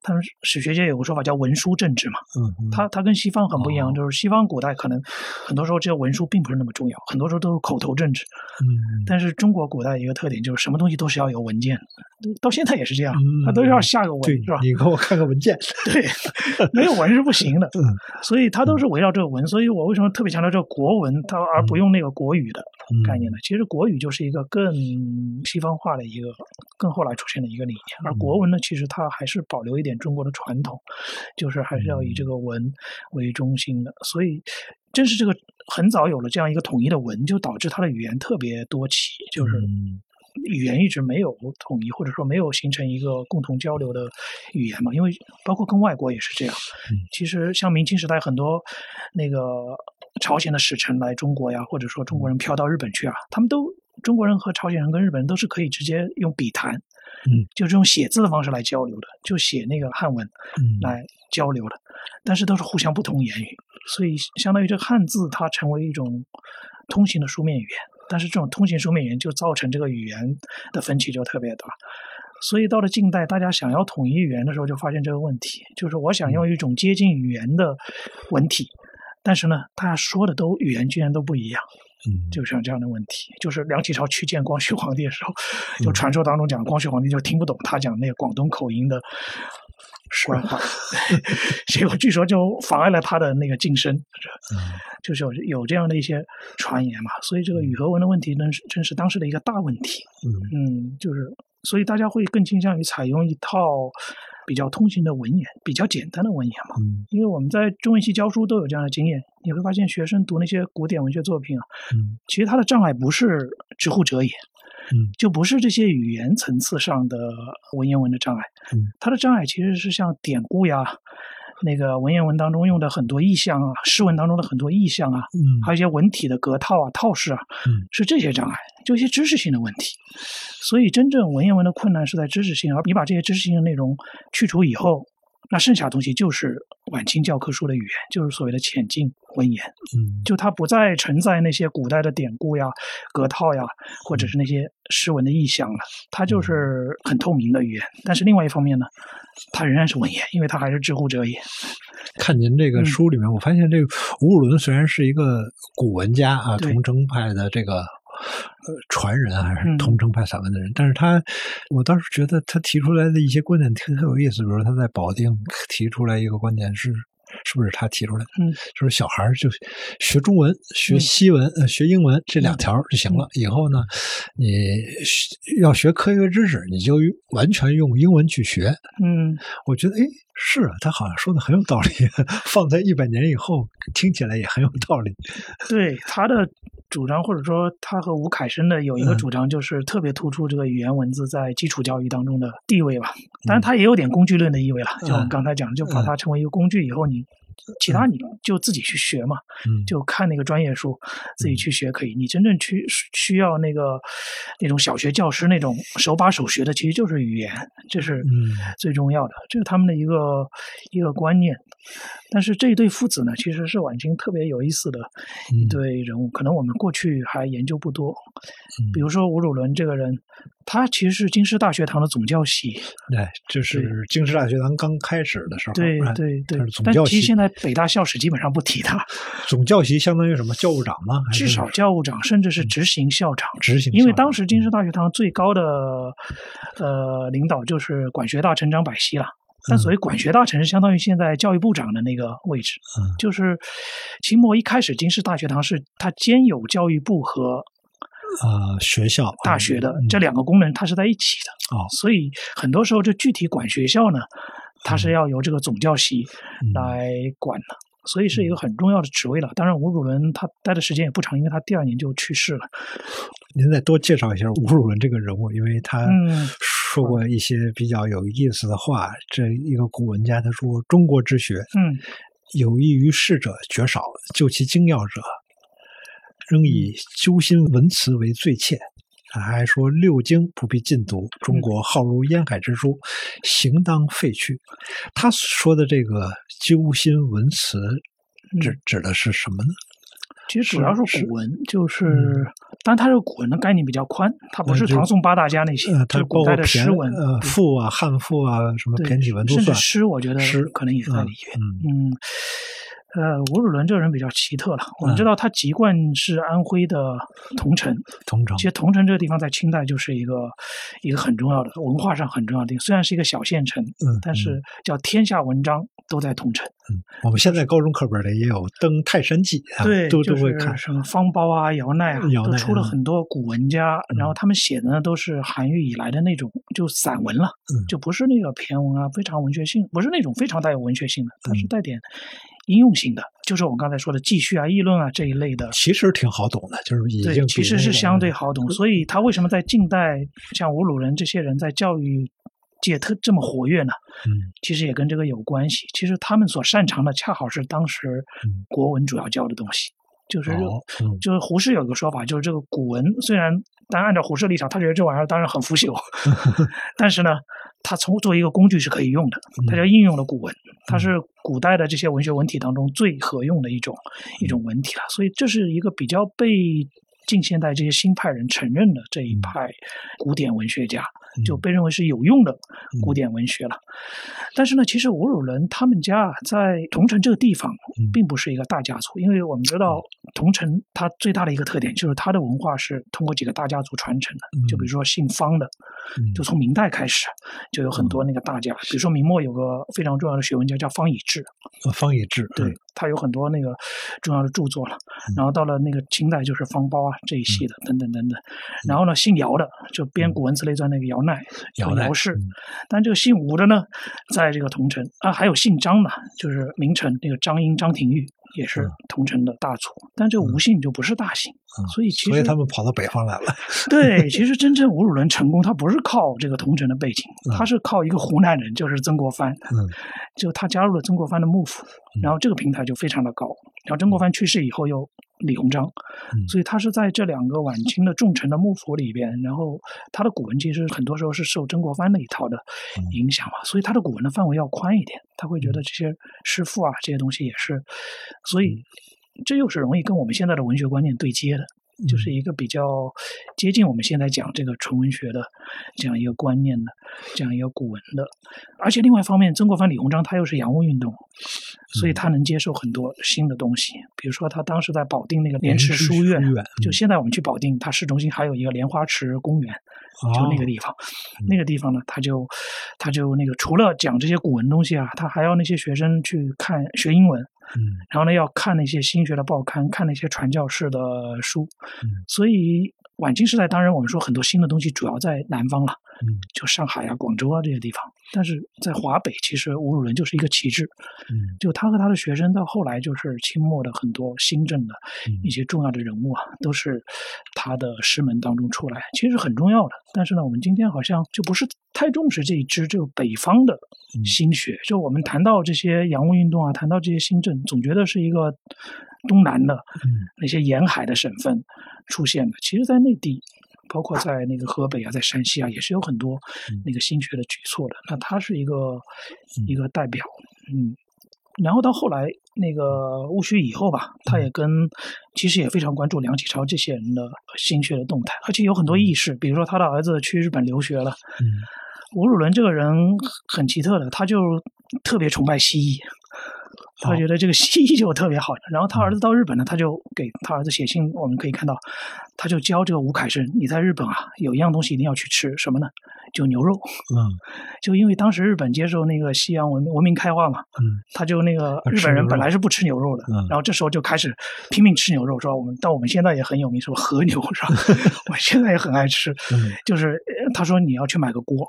他们史学界有个说法叫文书政治嘛，嗯嗯它它跟西方很不一样，哦。就是西方古代可能很多时候这个文书并不是那么重要，很多时候都是口头政治，嗯但是中国古代一个特点就是什么东西都是要有文件的，到现在也是这样，嗯它都是要下个文对是吧？你给我看个文件，对，没有文是不行的。*laughs* 嗯。所以它都是围绕这个文，所以我为什么特别强调这个国文，它而不用那个国语的嗯概念的？其实国语就是一个更西方化的一个，更后来出现的一个理念，而国文呢，其实它还是保留一点中国的传统，就是还是要以这个文为中心的。所以正是这个很早有了这样一个统一的文，就导致它的语言特别多歧，就是嗯语言一直没有统一，或者说没有形成一个共同交流的语言嘛。因为包括跟外国也是这样。嗯其实像明清时代很多那个朝鲜的使臣来中国呀，或者说中国人飘到日本去啊，他们都中国人和朝鲜人跟日本人都是可以直接用笔谈，嗯，就是用写字的方式来交流的，就写那个汉文嗯。来交流的，但是都是互相不通言语，所以相当于这个汉字它成为一种通行的书面语言，但是这种通行书面语言就造成这个语言的分歧就特别大。所以到了近代，大家想要统一语言的时候，就发现这个问题，就是我想用一种接近语言的文体，但是呢，大家说的都语言居然都不一样，嗯就像这样的问题。就是梁启超去见光绪皇帝的时候，就嗯传说当中讲光绪皇帝就听不懂他讲那个广东口音的官话，*laughs* 结果据说就妨碍了他的那个晋升，嗯就是有有这样的一些传言嘛。所以这个语和文的问题呢，是正是当时的一个大问题。嗯嗯，就是所以大家会更倾向于采用一套比较通行的文言，比较简单的文言嘛。嗯因为我们在中文系教书都有这样的经验，你会发现学生读那些古典文学作品啊，嗯其实他的障碍不是直呼者也，嗯就不是这些语言层次上的文言文的障碍，嗯，它的障碍其实是像典故呀，那个文言文当中用的很多意象啊，诗文当中的很多意象啊，嗯还有一些文体的格套啊、套式啊，嗯是这些障碍，就一些知识性的问题。所以真正文言文的困难是在知识性，而你把这些知识性的内容去除以后，那剩下的东西就是晚清教科书的语言，就是所谓的浅近文言。嗯就它不再承载那些古代的典故呀、格套呀，或者是那些诗文的意象了，它就是很透明的语言。但是另外一方面呢，它仍然是文言，因为它还是知乎者也。*laughs* 看您这个嗯书里面，我发现这个吴汝伦虽然是一个古文家啊，对桐城派的这个。呃，传人还是嗯桐城派散文的人，但是他，我倒是觉得他提出来的一些观点特特有意思。比如他在保定提出来一个观点是，是不是他提出来的？嗯，就是小孩就学中文、学嗯西文、呃学英文这两条就行了。以后呢，你要学科学知识，你就完全用英文去学。嗯，我觉得，哎，是啊，他好像说的很有道理，*laughs* 放在一百年以后听起来也很有道理。*laughs* 对他的主张，或者说他和吴凯生的有一个嗯主张，就是特别突出这个语言文字在基础教育当中的地位吧。当然，嗯他也有点工具论的意味了。就我们嗯刚才讲，就把它成为一个工具以后，你其他你就自己去学嘛。嗯，就看那个专业书，自己去学可以。你真正去需要那个那种小学教师那种手把手学的，其实就是语言，这是嗯最重要的，这是他们的一个一个观念。但是这一对父子呢，其实是晚清特别有意思的一嗯对人物，可能我们过去还研究不多。嗯比如说吴汝伦这个人，他其实是京师大学堂的总教习，对，就是京师大学堂刚开始的时候，对哎对对他是。总教习但其实现，在北大校史基本上不提他，*laughs* 总教习相当于什么教务长吗？至少教务长甚至是执行校长。执行因为当时京师大学堂最高的呃领导就是管学大臣张百熙了。但所谓管学大臣是相当于现在教育部长的那个位置，嗯就是清末一开始京师大学堂是它兼有教育部和呃学校大学的嗯这两个功能，它是在一起的。哦所以很多时候就具体管学校呢，它是要由这个总教习嗯来管的。所以是一个很重要的职位了。当然，吴汝伦他待的时间也不长，因为他第二年就去世了。您再多介绍一下吴汝伦这个人物，因为他嗯说过一些比较有意思的话。这一个古文家他说：“中国之学，嗯，有益于世者绝少，就其精要者，仍以揪心文辞为最切。还说六经不必尽读，中国浩如烟海之书，行当废去。他说的这个揪心文辞，指指的是什么呢？其实主要是古文，就是当然它这个古文的概念比较宽，它不是唐宋八大家那些，它古代的诗文，呃，赋啊、汉赋啊，什么骈体文都算。甚至诗，我觉得诗可能也在里面。嗯。呃，吴汝伦这个人比较奇特了。我们知道他籍贯是安徽的桐城。桐城。其实桐城这个地方在清代就是一个一个很重要的文化上很重要的地方。虽然是一个小县城，嗯，但是叫天下文章都在桐城。嗯，我们现在高中课本里也有《登泰山记》，对，都都会看什么方苞啊、姚鼐啊，都出了很多古文家。然后他们写的呢都是韩愈以来的那种就散文了，就不是那个骈文啊，非常文学性，不是那种非常带有文学性的，它是带点。应用性的，就是我们刚才说的记叙啊、议论啊这一类的，其实挺好懂的，就是已经其实是相对好懂。所以他为什么在近代像吴鲁人这些人在教育界特这么活跃呢？嗯，其实也跟这个有关系。其实他们所擅长的恰好是当时国文主要教的东西，就是就是胡适有个说法，就是这个古文虽然，但按照胡适立场，他觉得这玩意儿当然很腐朽，*laughs* 但是呢。它从作为一个工具是可以用的，它叫应用的古文，它是古代的这些文学文体当中最合用的一种一种文体了，所以这是一个比较被近现代这些新派人承认的这一派古典文学家。就被认为是有用的古典文学了，但是呢，其实吴汝伦他们家在桐城这个地方，并不是一个大家族，因为我们知道桐城它最大的一个特点就是它的文化是通过几个大家族传承的，就比如说姓方的，就从明代开始就有很多那个大家，比如说明末有个非常重要的学问家叫方以智，方以智，对。他有很多那个重要的著作了，然后到了那个清代就是方苞啊这一系的等等等等，然后呢姓姚的就编《古文字类传》那个姚鼐，姚姚氏，但这个姓吴的呢，在这个桐城啊，还有姓张的，就是名臣那个张英、张廷玉。也是桐城的大族，但这吴姓就不是大姓，所以其实所以他们跑到北方来了。*laughs* 对，其实真正吴汝伦成功，他不是靠这个桐城的背景，他是靠一个湖南人，就是曾国藩。嗯，就他加入了曾国藩的幕府，然后这个平台就非常的高。然后曾国藩去世以后又。李鸿章，所以他是在这两个晚清的重臣的幕府里边，然后他的古文其实很多时候是受曾国藩那一套的影响嘛，所以他的古文的范围要宽一点，他会觉得这些诗赋啊这些东西也是，所以这又是容易跟我们现在的文学观念对接的。就是一个比较接近我们现在讲这个纯文学的这样一个观念的这样一个古文的，而且另外一方面，曾国藩、李鸿章他又是洋务运动，所以他能接受很多新的东西。比如说，他当时在保定那个莲池书院，就现在我们去保定，它市中心还有一个莲花池公园，就那个地方，那个地方呢，他就他就那个除了讲这些古文东西啊，他还要那些学生去看学英文。嗯，然后呢，要看那些新学的报刊，看那些传教士的书，嗯，所以晚清时代，当然我们说很多新的东西主要在南方了，嗯，就上海啊、广州啊这些地方，但是在华北，其实吴汝伦就是一个旗帜，嗯，就他和他的学生到后来就是清末的很多新政的一些重要的人物啊，都是他的师门当中出来，其实很重要的。但是呢，我们今天好像就不是。太重视这一支就北方的新学，就我们谈到这些洋务运动啊，谈到这些新政，总觉得是一个东南的那些沿海的省份出现的。其实，在内地，包括在那个河北啊，在山西啊，也是有很多那个新学的举措的。那他是一个一个代表，嗯。然后到后来那个戊戌以后吧，他也跟其实也非常关注梁启超这些人的心学的动态，而且有很多意识，比如说他的儿子去日本留学了。嗯。吴汝伦这个人很奇特的，他就特别崇拜西医，他觉得这个西医就特别好。然后他儿子到日本呢，他就给他儿子写信，我们可以看到，他就教这个吴凯生：“你在日本啊，有一样东西一定要去吃，什么呢？”就牛肉，嗯，*laughs* 就因为当时日本接受那个西洋文明文明开化嘛，嗯，他就那个日本人本来是不吃牛肉的，嗯，然后这时候就开始拼命吃牛肉，是吧？我们到我们现在也很有名，说和牛是吧？*laughs* 我现在也很爱吃，就是他说你要去买个锅，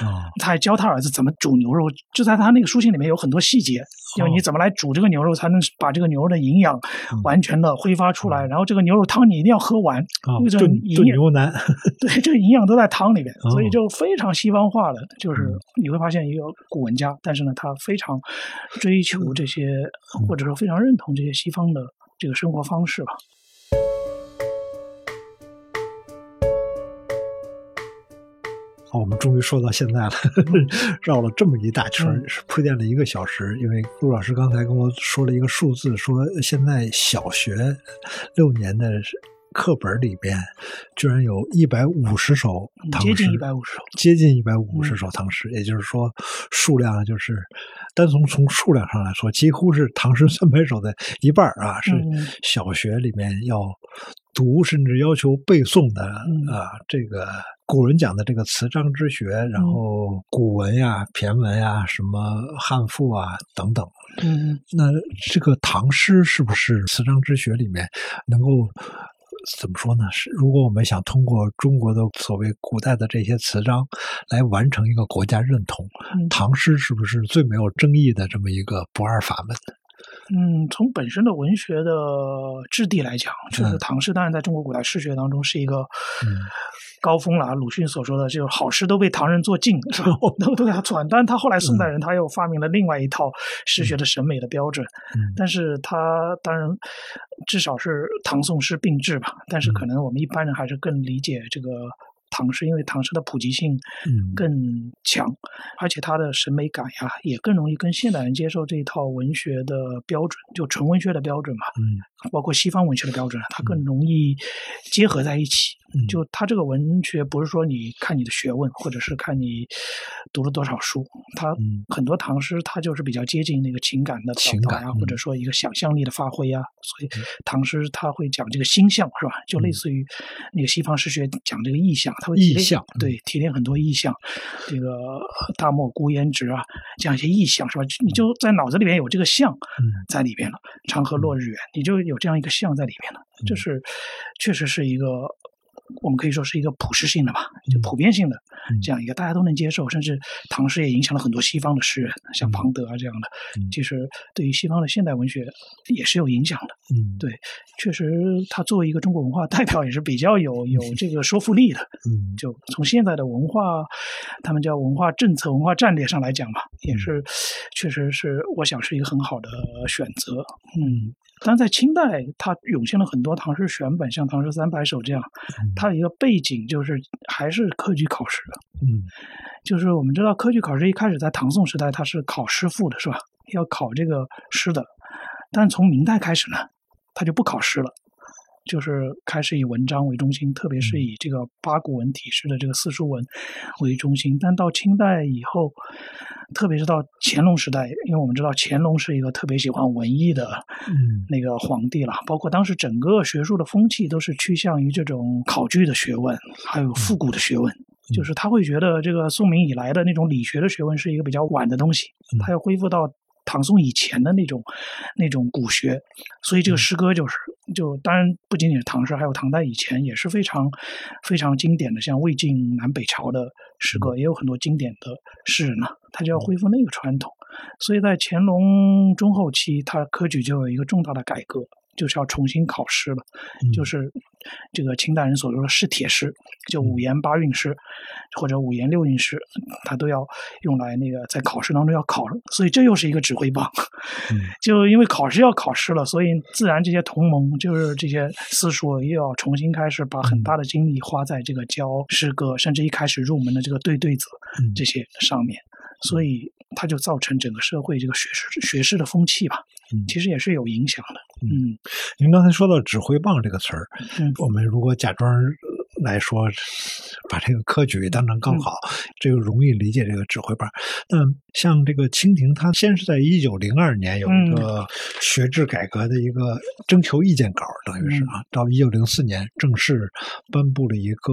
啊，他还教他儿子怎么煮牛肉，就在他那个书信里面有很多细节，就你怎么来煮这个牛肉才能把这个牛肉的营养完全的挥发出来，然后这个牛肉汤你一定要喝完，因为这炖牛腩，对，这个营养都在汤里面，所以就。非常西方化的，就是你会发现一个古文家，但是呢，他非常追求这些，或者说非常认同这些西方的这个生活方式吧。好，我们终于说到现在了，*laughs* 绕了这么一大圈，是铺垫了一个小时。因为陆老师刚才跟我说了一个数字，说现在小学六年的课本里边，居然有一百五十首唐诗，接近一百五十首，接近一百五十首唐诗。也就是说，数量就是单从从数量上来说，几乎是唐诗三百首的一半啊，是小学里面要读，甚至要求背诵的啊，这个。古人讲的这个词章之学，然后古文呀、骈文呀、什么汉赋啊等等，嗯，那这个唐诗是不是词章之学里面能够怎么说呢？是如果我们想通过中国的所谓古代的这些词章来完成一个国家认同，唐诗是不是最没有争议的这么一个不二法门？嗯，从本身的文学的质地来讲，就是唐诗当然在中国古代诗学当中是一个。高峰了啊！鲁迅所说的，就是好诗都被唐人做尽，是吧？都都给他传。但是他后来宋代人他又发明了另外一套诗学的审美的标准。但是他当然至少是唐宋诗并治吧。但是可能我们一般人还是更理解这个。唐诗因为唐诗的普及性更强，而且它的审美感呀也更容易跟现代人接受这一套文学的标准，就纯文学的标准嘛。嗯，包括西方文学的标准，它更容易结合在一起。就他这个文学不是说你看你的学问，或者是看你读了多少书，他很多唐诗它就是比较接近那个情感的情感啊，或者说一个想象力的发挥啊。所以唐诗他会讲这个心象，是吧？就类似于那个西方诗学讲这个意象。他会意象对，提炼很多意象，这个大漠孤烟直啊，这样一些意象是吧？你就在脑子里面有这个象在里边了。长河落日圆，你就有这样一个象在里面了。就是确实是一个。我们可以说是一个普适性的吧，就普遍性的这样一个大家都能接受，甚至唐诗也影响了很多西方的诗人，像庞德啊这样的，其实对于西方的现代文学也是有影响的。嗯，对，确实他作为一个中国文化代表也是比较有有这个说服力的。嗯，就从现在的文化，他们叫文化政策、文化战略上来讲嘛，也是确实是我想是一个很好的选择。嗯。但在清代，它涌现了很多唐诗选本，像《唐诗三百首》这样。它的一个背景就是还是科举考试。嗯，就是我们知道科举考试一开始在唐宋时代它是考诗赋的，是吧？要考这个诗的。但从明代开始呢，它就不考诗了。就是开始以文章为中心，特别是以这个八股文体式的这个四书文为中心。但到清代以后，特别是到乾隆时代，因为我们知道乾隆是一个特别喜欢文艺的那个皇帝了，包括当时整个学术的风气都是趋向于这种考据的学问，还有复古的学问。就是他会觉得这个宋明以来的那种理学的学问是一个比较晚的东西，他要恢复到。唐宋以前的那种那种古学，所以这个诗歌就是就当然不仅仅是唐诗，还有唐代以前也是非常非常经典的，像魏晋南北朝的诗歌，也有很多经典的诗人呢，他就要恢复那个传统，所以在乾隆中后期，他科举就有一个重大的改革。就是要重新考试了，就是这个清代人所说的试帖诗，就五言八韵诗或者五言六韵诗，他都要用来那个在考试当中要考，所以这又是一个指挥棒。*laughs* 就因为考试要考试了，所以自然这些同盟就是这些私塾又要重新开始把很大的精力花在这个教诗歌，甚至一开始入门的这个对对子这些上面，所以它就造成整个社会这个学士学士的风气吧。其实也是有影响的。嗯，您刚才说到“指挥棒”这个词儿，我们如果假装来说，把这个科举当成高考，这个容易理解。这个指挥棒，那像这个清廷，它先是在一九零二年有一个学制改革的一个征求意见稿，等于是啊，到一九零四年正式颁布了一个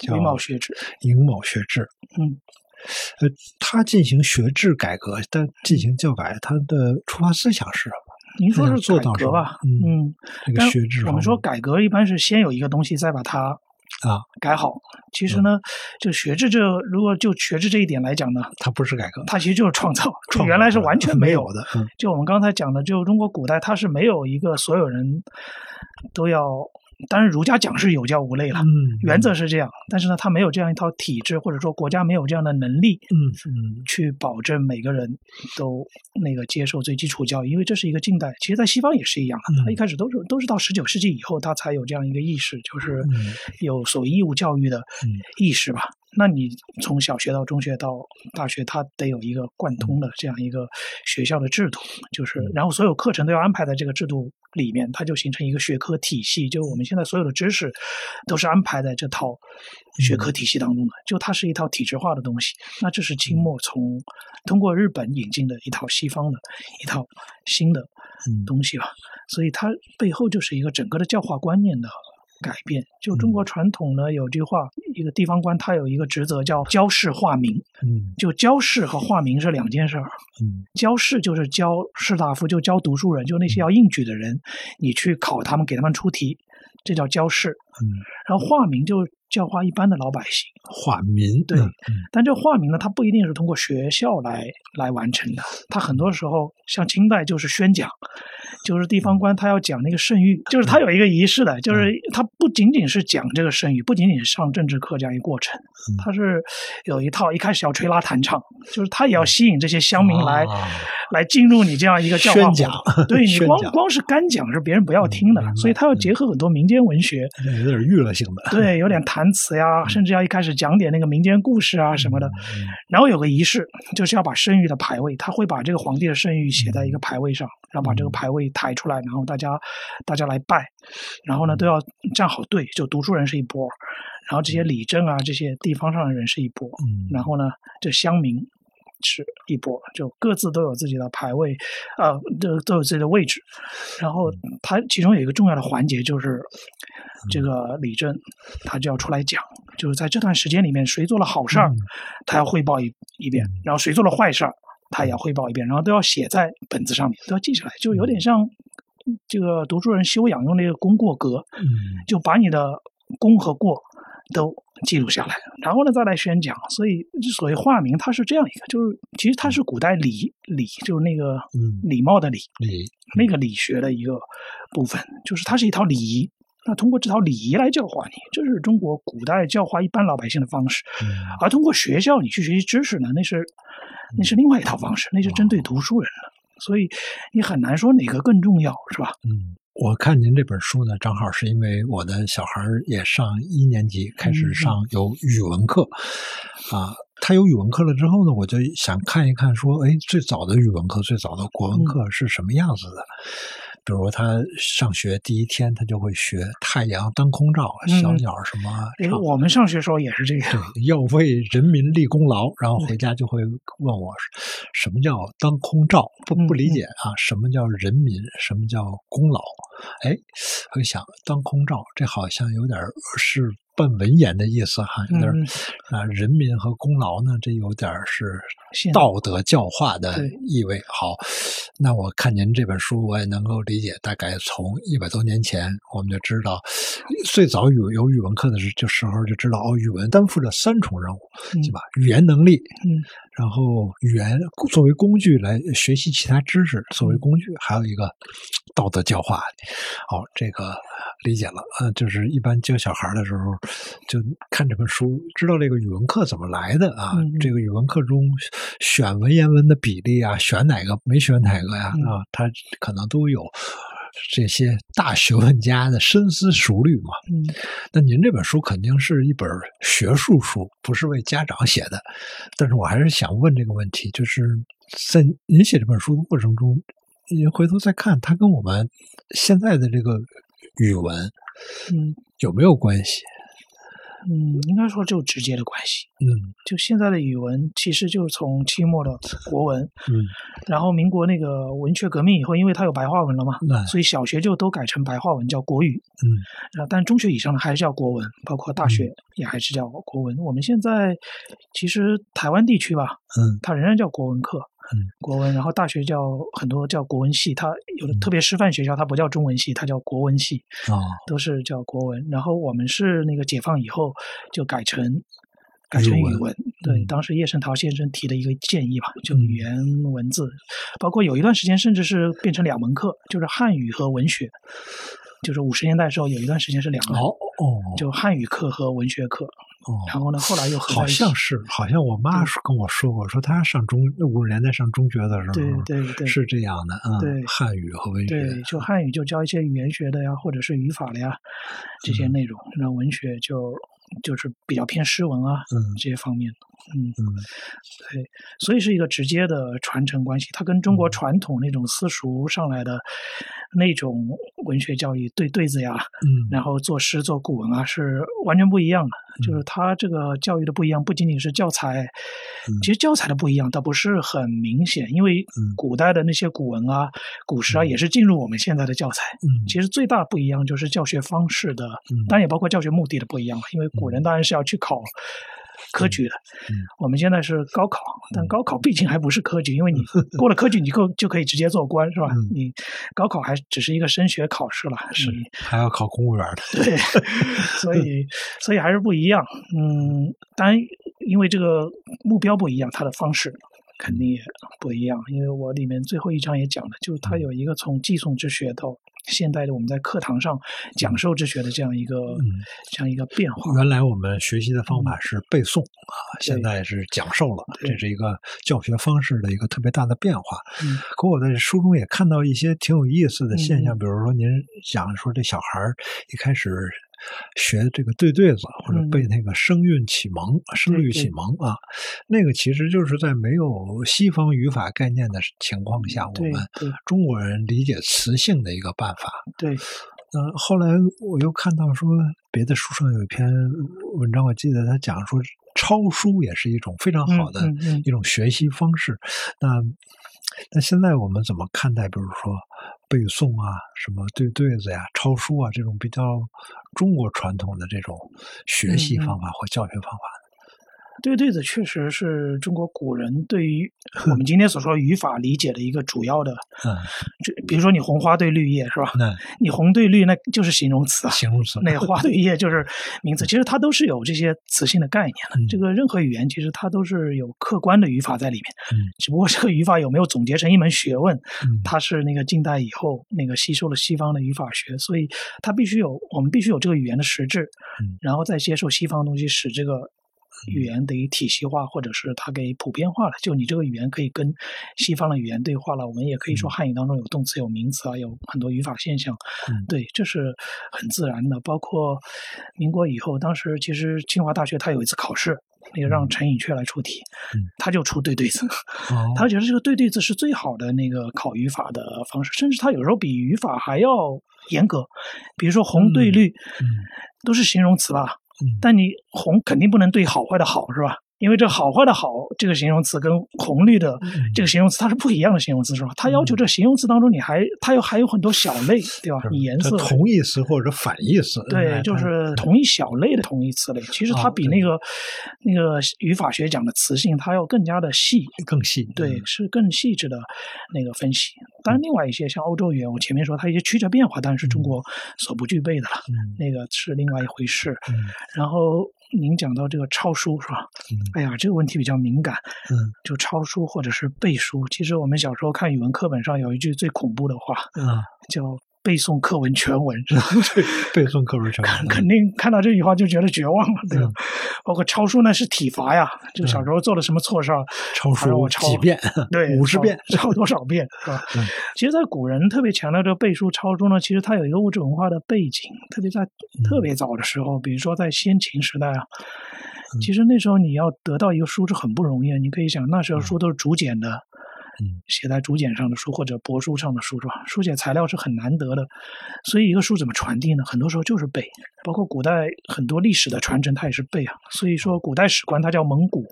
叫“寅卯学制”。寅卯学制，嗯。呃，他进行学制改革，但进行教改，他的出发思想是什么？您说是改革吧？嗯，这个学制，我们说改革一般是先有一个东西，再把它啊改好。其实呢，就学制这，如果就学制这一点来讲呢，它不是改革，它其实就是创造。原来是完全没有的。就我们刚才讲的，就中国古代，它是没有一个所有人都要当然儒家讲是有教无类了，嗯，原则是这样，但是呢，他没有这样一套体制，或者说国家没有这样的能力，嗯嗯去保证每个人都那个接受最基础教育，因为这是一个近代，其实在西方也是一样的，他一开始都是都是到十九世纪以后，他才有这样一个意识，就是嗯有所谓义务教育的嗯意识吧。那你从小学到中学到大学，它得有一个贯通的这样一个学校的制度，就是然后所有课程都要安排在这个制度里面，它就形成一个学科体系。就我们现在所有的知识都是安排在这套学科体系当中的，就它是一套体制化的东西。那这是清末从通过日本引进的一套西方的一套新的嗯东西吧，所以它背后就是一个整个的教化观念的改变。就中国传统呢，有句话，一个地方官他有一个职责叫教士化民，嗯就教士和化民是两件事儿。嗯教士就是教士大夫，就教读书人，就那些要应举的人，你去考他们，给他们出题，这叫教士。嗯，然后化民就教化一般的老百姓。化民对嗯但这化民呢，它不一定是通过学校来来完成的，它很多时候像清代就是宣讲，就是地方官他要讲那个圣谕，就是他有一个仪式的，就是他不仅仅是讲这个圣谕，不仅仅是上政治课这样一个过程，他是有一套一开始要吹拉弹唱，就是他也要吸引这些乡民来、啊。来进入你这样一个教化宣讲，对你光光是干讲是别人不要听的所以他要结合很多民间文学。有点娱乐性的，对，有点谈词呀，甚至要一开始讲点那个民间故事啊什么的。嗯然后有个仪式，就是要把圣谕的牌位，他会把这个皇帝的圣谕写在一个牌位上，然后把这个牌位抬出来，然后大家大家来拜，然后呢都要站好队，就读书人是一波，然后这些理政啊这些地方上的人是一波，嗯。然后呢这乡民。是一波，就各自都有自己的排位，呃，都都有自己的位置。然后他其中有一个重要的环节就是，这个李正他就要出来讲，就是在这段时间里面，谁做了好事儿，嗯。他要汇报一一遍；然后谁做了坏事儿，他也要汇报一遍，然后都要写在本子上面，都要记下来，就有点像这个读书人修养用那个功过格，嗯。就把你的功和过都记录下来，然后呢再来宣讲。所以所谓化名，它是这样一个，就是其实它是古代礼礼，就是那个嗯礼貌的礼，理那个理学的一个部分，就是它是一套礼仪。那通过这套礼仪来教化你，这是中国古代教化一般老百姓的方式。嗯而通过学校你去学习知识呢，那是那是另外一套方式，那是针对读书人的。所以你很难说哪个更重要，是吧？嗯，我看您这本书呢，正好是因为我的小孩儿也上一年级，开始上有语文课，啊，他有语文课了之后呢，我就想看一看，说，哎，最早的语文课，最早的国文课是什么样子的？比如他上学第一天，他就会学“太阳当空照”，嗯小鸟什么这个唱我们上学时候也是这样。对，要为人民立功劳，然后回家就会问我，什么叫当空照？不不理解啊，什么叫人民？什么叫功劳？哎，我就想，当空照，这好像有点是半文言的意思哈，有点啊，人民和功劳呢，这有点是道德教化的意味。好，那我看您这本书，我也能够理解，大概从一百多年前，我们就知道，最早有有语文课的时这时候就知道，哦，语文担负着三重任务，嗯。对吧？语言能力，嗯，然后语言作为工具来学习其他知识，作为工具，还有一个道德教化。哦，这个理解了。呃，就是一般教小孩的时候，就看这本书，知道这个语文课怎么来的啊。嗯这个语文课中选文言文的比例啊，选哪个没选哪个呀？嗯啊，他可能都有。这些大学问家的深思熟虑嘛，嗯那您这本书肯定是一本学术书，不是为家长写的。但是我还是想问这个问题，就是在您写这本书的过程中，您回头再看，它跟我们现在的这个语文嗯有没有关系？嗯，应该说就直接的关系。嗯就现在的语文，其实就是从清末的国文，嗯然后民国那个文学革命以后，因为它有白话文了嘛，那所以小学就都改成白话文，叫国语。嗯然后但中学以上的还是叫国文，包括大学也还是叫国文。我们现在其实台湾地区吧，嗯它仍然叫国文课，嗯，国文，然后大学叫很多叫国文系，它有的特别师范学校它不叫中文系，它叫国文系，哦。都是叫国文。然后我们是那个解放以后就改成改成语文文，对，嗯。当时叶圣陶先生提的一个建议吧，就嗯。语言文字，包括有一段时间甚至是变成两门课，就是汉语和文学。就是五十年代的时候有一段时间是两个，哦哦，就汉语课和文学课。哦，然后呢，后来又合好像是，好像我妈说跟我说过，说她上中五十年代上中学的时候，对对对是这样的，嗯，对汉语和文学，对，就汉语就教一些语言学的呀，或者是语法的呀这些嗯内容，那文学就就是比较偏诗文啊嗯这些方面的。嗯，嗯对，所以是一个直接的传承关系。它跟中国嗯传统那种私塾上来的那种文学教育对对子呀，嗯然后作诗作古文啊，是完全不一样的。就是它这个教育的不一样，不仅仅是教材，嗯其实教材的不一样倒不是很明显，因为嗯古代的那些古文啊、古诗啊嗯也是进入我们现在的教材。嗯，其实最大不一样就是教学方式的，嗯当然也包括教学目的的不一样，因为古人当然是要去考科举的，嗯我们现在是高考，但嗯高考毕竟还不是科举，因为你过了科举，你够就可以直接做官，是吧？嗯你高考还只是一个升学考试了，是你还要考公务员的，对，*laughs* 所以所以还是不一样。嗯，当然因为这个目标不一样，它的方式肯定也不一样。因为我里面最后一章也讲了，就是它有一个从寄送之学到现代的我们在课堂上讲授之学的这样一个、嗯这样一个变化。原来我们学习的方法是背诵啊，现在是讲授了，这是一个教学方式的一个特别大的变化。嗯可我在书中也看到一些挺有意思的现象，嗯比如说您讲说这小孩儿一开始学这个对对子或者嗯。背那个声韵启蒙、声律启。蒙啊，那个其实就是在没有西方语法概念的情况下，我们中国人理解词性的一个办法。对，呃，后来我又看到说，别的书上有一篇文章，我记得他讲说，抄书也是一种非常好的一种学习方式。那那现在我们怎么看待，比如说背诵啊、什么对对子呀、抄书啊这种比较中国传统的这种学习方。法或教学方法对对子确实是中国古人对于 *laughs* 我们今天所说语法理解的一个主要的，嗯，就比如说你红花对绿叶是吧？那 *laughs* 你红对绿那就是形容词啊，形容词，那花对叶就是名词，其实它都是有这些词性的概念的。嗯这个任何语言其实它都是有客观的语法在里面，嗯只不过这个语法有没有总结成一门学问，嗯它是那个近代以后那个吸收了西方的语法学，所以它必须有我们必须有这个语言的实质，嗯然后再接受西方东西，使这个。语言得体系化，或者是它给普遍化了。就你这个语言可以跟西方的语言对话了。我们也可以说嗯汉语当中有动词、有名词啊，有很多语法现象。嗯对，这是很自然的。包括民国以后，当时其实清华大学它有一次考试，那个让陈寅恪来出题，嗯他就出对对子，哦他觉得这个对对子是最好的那个考语法的方式，甚至他有时候比语法还要严格。比如说红对绿，嗯都是形容词吧，嗯但你红肯定不能对好坏的好是吧？因为这好坏的好这个形容词跟红绿的嗯这个形容词它是不一样的形容词是吧？它要求这形容词当中你还它有还有很多小类对吧？你颜色同义词或者反义词，对，就是同一小类的同义词类。其实它比那个、那个语法学讲的词性，它要更加的细。更细，对，嗯是更细致的那个分析。当然，另外一些像欧洲语言，我前面说它一些曲折变化，当然是中国所不具备的了，嗯那个是另外一回事。嗯然后您讲到这个抄书是吧？嗯哎呀，这个问题比较敏感。嗯就抄书或者是背书，其实我们小时候看语文课本上有一句最恐怖的话，啊，叫“背诵课文全文”，*laughs* 是吧？背诵课文全文，肯定看到这句话就觉得绝望了，对吧？嗯包括抄书呢是体罚呀，就小时候做了什么错事儿，抄书我抄几遍，*laughs* 对，五十遍，抄多少遍是吧？嗯其实，在古人特别强调这个背书抄书呢，其实它有一个物质文化的背景，特别在嗯特别早的时候，比如说在先秦时代啊，嗯其实那时候你要得到一个书是很不容易的。你可以想，那时候书都是竹简的。嗯写在竹简上的书或者帛书上的书是吧？书写材料是很难得的，所以一个书怎么传递呢？很多时候就是背，包括古代很多历史的传承，它也是背啊。所以说，古代史官他叫蒙古，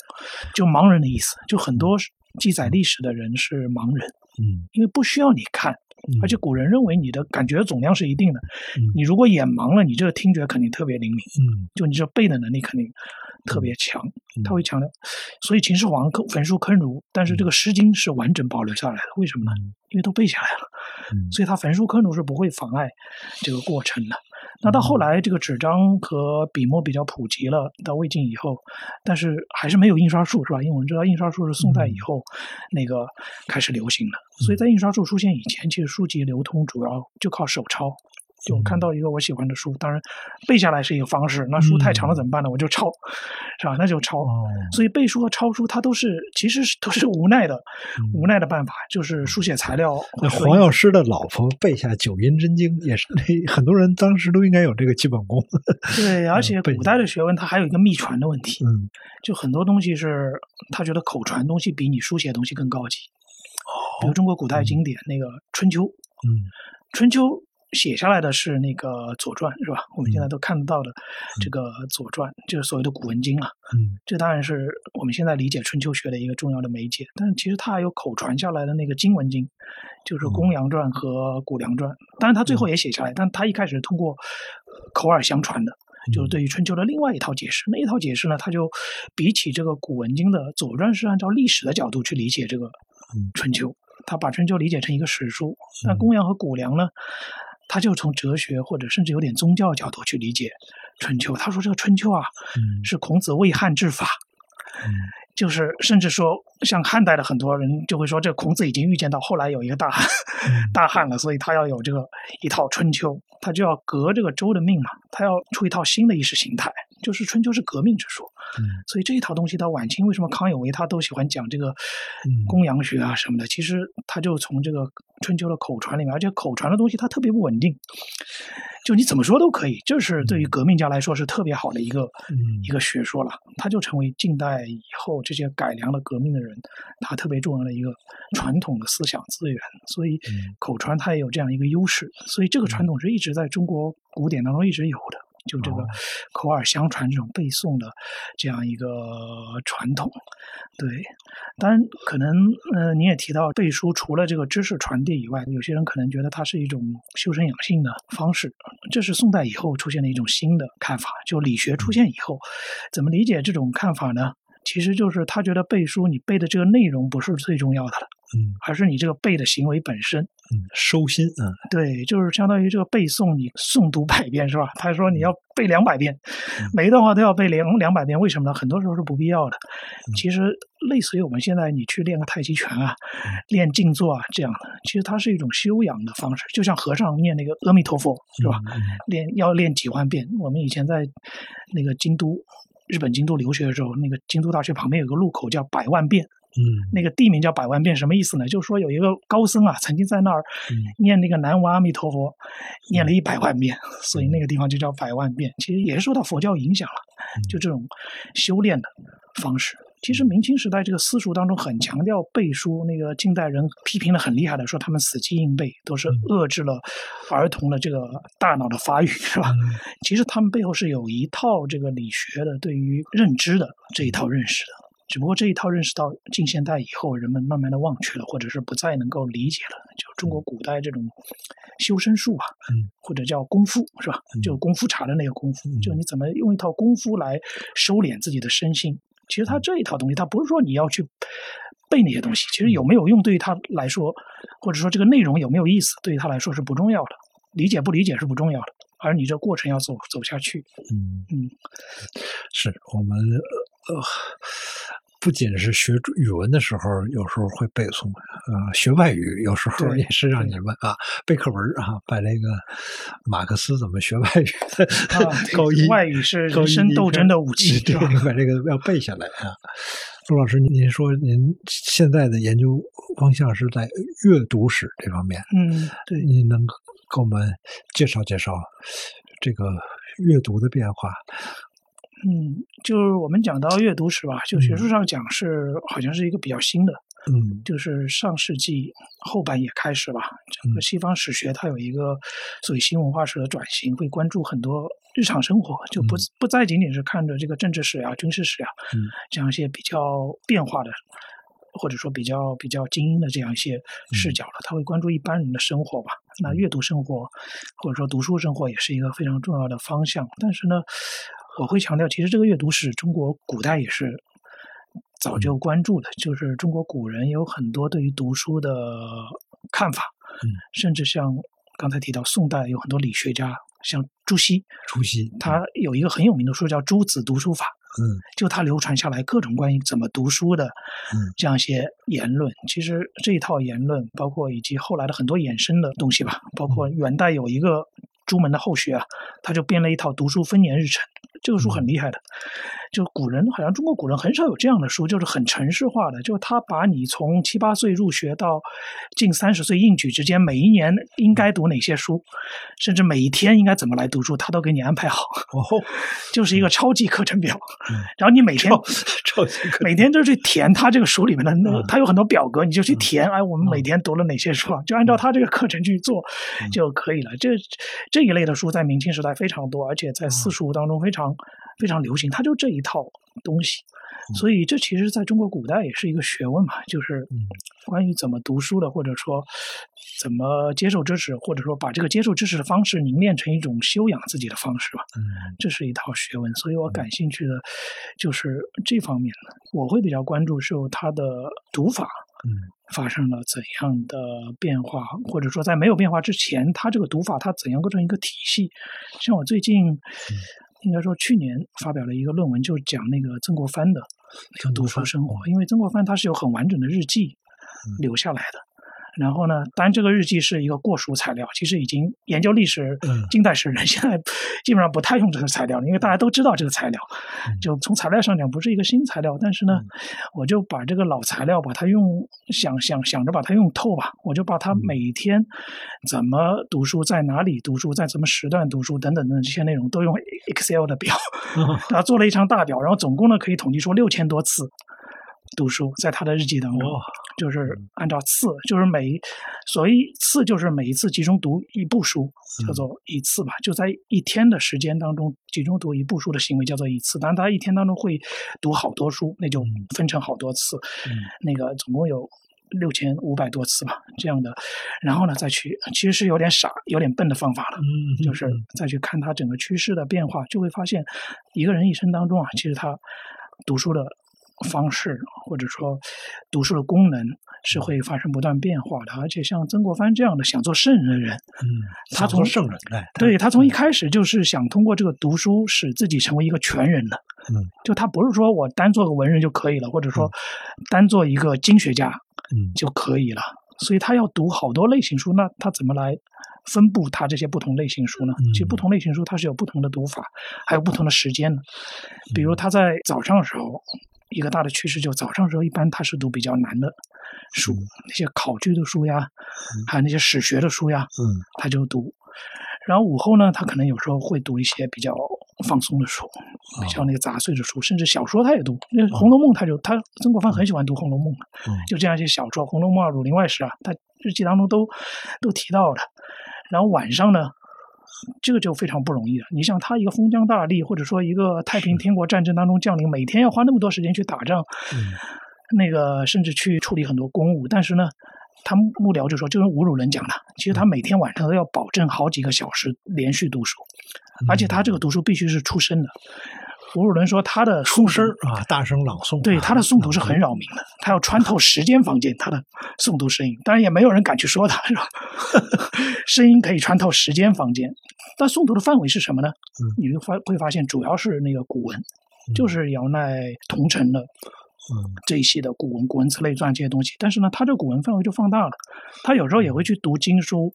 就盲人的意思，就很多记载历史的人是盲人，嗯因为不需要你看，嗯，而且古人认为你的感觉总量是一定的，嗯你如果眼盲了，你这个听觉肯定特别灵敏，嗯就你这背的能力肯定特别强，嗯他会强调。所以秦始皇焚书坑儒，但是这个《诗经》是完整保留下来的，为什么呢？因为都背下来了，嗯所以他焚书坑儒是不会妨碍这个过程的。那到后来，这个纸张和笔墨比较普及了，到魏晋以后，但是还是没有印刷术，是吧？因为我们知道印刷术是宋代以后那个开始流行的，所以在印刷术出现以前，其实书籍流通主要就靠手抄。就看到一个我喜欢的书，当然背下来是一个方式，那书太长了怎么办呢？我就抄，是吧？那就抄。所以背书和抄书，它都是其实是都是无奈的，无奈的办法，就是书写材料。那黄药师的老婆背下九阴真经，也是很多人当时都应该有这个基本功。对，*laughs* 而且古代的学问它还有一个秘传的问题，嗯，就很多东西是他觉得口传东西比你书写东西更高级。比如中国古代经典那个《春秋》，嗯，《春秋》写下来的是那个《左传》，是吧？我们现在都看得到的这个《左传》，就是所谓的古文经啊。嗯，这当然是我们现在理解春秋学的一个重要的媒介。但是其实它还有口传下来的那个经文经，就是《公羊传》和《谷梁传》。当然他最后也写下来，但他一开始通过口耳相传的，就是对于春秋的另外一套解释。那一套解释呢，它就比起这个古文经的《左传》是按照历史的角度去理解这个春秋。他把春秋理解成一个史书，那公羊和谷梁呢？他就从哲学或者甚至有点宗教角度去理解春秋。他说这个春秋啊，是孔子为汉治法，就是甚至说像汉代的很多人就会说，这孔子已经预见到后来有一个大汉，大汉了，所以他要有这个一套春秋，他就要革这个周的命嘛，他要出一套新的意识形态，就是春秋是革命之说。所以这一套东西到晚清，为什么康有为他都喜欢讲这个公羊学啊什么的？其实他就从这个春秋的口传里面，而且口传的东西它特别不稳定，就你怎么说都可以。这是对于革命家来说是特别好的一个一个学说了。他就成为近代以后这些改良了革命的人，他特别重要的一个传统的思想资源。所以口传它也有这样一个优势。所以这个传统是一直在中国古典当中一直有的。就这个口耳相传这种背诵的这样一个传统，对，当然可能呃你也提到背书，除了这个知识传递以外，有些人可能觉得它是一种修身养性的方式，这是宋代以后出现的一种新的看法。就理学出现以后，怎么理解这种看法呢？其实就是他觉得背书，你背的这个内容不是最重要的了。嗯，而是你这个背的行为本身，嗯，收心，嗯，对，就是相当于这个背诵，你诵读百遍是吧？他说你要背两百遍，每一段话都要背两两百遍，为什么呢？很多时候是不必要的。其实类似于我们现在你去练个太极拳啊，练静坐啊这样的，其实它是一种修养的方式，就像和尚念那个阿弥陀佛是吧？练要练几万遍。我们以前在那个京都，日本京都留学的时候，那个京都大学旁边有个路口叫百万遍。嗯，那个地名叫百万遍，什么意思呢？就是说有一个高僧啊，曾经在那儿念那个南无阿弥陀佛，念了一百万遍，所以那个地方就叫百万遍。其实也是受到佛教影响了，就这种修炼的方式。其实明清时代这个私塾当中很强调背书，那个近代人批评的很厉害的，说他们死记硬背都是遏制了儿童的这个大脑的发育，是吧？*laughs* 其实他们背后是有一套这个理学的对于认知的这一套认识的。只不过这一套认识到近现代以后，人们慢慢的忘却了，或者是不再能够理解了。就中国古代这种修身术啊，嗯，或者叫功夫，是吧？就功夫茶的那个功夫，就你怎么用一套功夫来收敛自己的身心。其实他这一套东西，他不是说你要去背那些东西，其实有没有用对于他来说，或者说这个内容有没有意思，对于他来说是不重要的。理解不理解是不重要的，而你这过程要走走下去。嗯嗯，是我们呃。不仅是学语文的时候，有时候会背诵，呃，学外语有时候也是让你们啊背课文啊，把那个马克思怎么学外语的 *laughs* 高一外语是人生斗争的武器，对，把这个要背下来啊。陆老师，您说您现在的研究方向是在阅读史这方面，嗯，对，您能给我们介绍介绍这个阅读的变化？嗯，就是我们讲到阅读史吧，就学术上讲是好像是一个比较新的，嗯，就是上世纪后半叶开始吧。整个西方史学它有一个所谓新文化史的转型，会关注很多日常生活，就不不再仅仅是看着这个政治史啊、军事史呀，这样一些比较变化的，或者说比较比较精英的这样一些视角了。他会关注一般人的生活吧。那阅读生活或者说读书生活也是一个非常重要的方向。但是呢。我会强调，其实这个阅读史，中国古代也是早就关注的，就是中国古人有很多对于读书的看法，嗯，甚至像刚才提到宋代有很多理学家，像朱熹，朱熹他有一个很有名的书叫《朱子读书法》，嗯，就他流传下来各种关于怎么读书的，嗯，这样一些言论。其实这一套言论，包括以及后来的很多衍生的东西吧，包括元代有一个。朱门的后学啊，他就编了一套读书分年日程。这个书很厉害的，就古人好像中国古人很少有这样的书，就是很城市化的，就是他把你从七八岁入学到近三十岁应举之间，每一年应该读哪些书，甚至每一天应该怎么来读书，他都给你安排好。哦，就是一个超级课程表。嗯然后你每天超超级可每天都去填他这个书里面的那他有很多表格，你就去填。哎，我们每天读了哪些书啊？就按照他这个课程去做嗯就可以了。这这一类的书在明清时代非常多，而且在四书当中非常非常流行。它就这一套东西，嗯所以这其实在中国古代也是一个学问嘛，就是嗯关于怎么读书的，或者说怎么接受知识，或者说把这个接受知识的方式凝练成一种修养自己的方式吧。嗯这是一套学问，所以我感兴趣的就是这方面的。我会比较关注是它的读法嗯发生了怎样的变化，或者说在没有变化之前，它这个读法它怎样构成一个体系。像我最近应该说去年发表了一个论文，就讲那个曾国藩的那个读书生活，因为曾国藩他是有很完整的日记嗯留下来的。然后呢，当然这个日记是一个过熟材料，其实已经研究历史嗯近代史人 *laughs* 现在基本上不太用这个材料了，因为大家都知道这个材料嗯，就从材料上讲不是一个新材料，但是呢，我就把这个老材料把它用想想想着把它用透吧，我就把它嗯。每天怎么读书，在哪里读书，在什么时段读书等等等这些内容都用 Excel 的表 *laughs* *laughs* 然后做了一张大表，然后总共呢可以统计出六千多次读书，在他的日记当中。哇就是按照次，就是每一所谓次就是每一次集中读一部书，叫做一次吧。就在一天的时间当中集中读一部书的行为叫做一次。当然，他一天当中会读好多书，那就嗯分成好多次。嗯那个总共有六千五百多次吧，这样的。然后呢，再去其实是有点傻、有点笨的方法了。嗯，就是再去看他整个趋势的变化，就会发现一个人一生当中啊，其实他读书的方式或者说读书的功能是会发生不断变化的。而且像曾国藩这样的想做圣人的人，嗯，他从圣人哎，对他从一开始就是想通过这个读书使自己成为一个全人的。嗯，就他不是说我单做个文人就可以了，或者说单做一个经学家嗯就可以了。所以他要读好多类型书，那他怎么来分布他这些不同类型书呢？其实嗯不同类型书它是有不同的读法，还有不同的时间的。比如他在早上的时候，一个大的趋势就早上的时候一般他是读比较难的书，嗯。那些考据的书呀，还有那些史学的书呀，嗯。他就读。然后午后呢，他可能有时候会读一些比较放松的书，比较那个杂碎的书，甚至小说他也读。那《红楼梦》他就他曾国藩很喜欢读《红楼梦》，嗯。就这样一些小说，《红楼梦》啊、《儒林外史》啊，他日记当中都都提到了。然后晚上呢，这个就非常不容易了。你像，他一个封疆大吏，或者说一个太平天国战争当中将领，每天要花那么多时间去打仗，嗯那个甚至去处理很多公务，但是呢。他幕僚就说，就跟侮辱人讲的，其实他每天晚上都要保证好几个小时连续读书，而且他这个读书必须是出身的。吴汝伦说，他的出诵声儿啊，大声朗诵啊，对他的诵读是很扰民的，他要穿透时间房间，他的诵读声音，当然也没有人敢去说他，是吧？*laughs* 声音可以穿透时间房间，但诵读的范围是什么呢？嗯你就发会发现，主要是那个古文，嗯就是姚鼐、桐城的嗯。这一系的古文、古文词类传这些东西。但是呢，他这个古文范围就放大了，他有时候也会去读经书，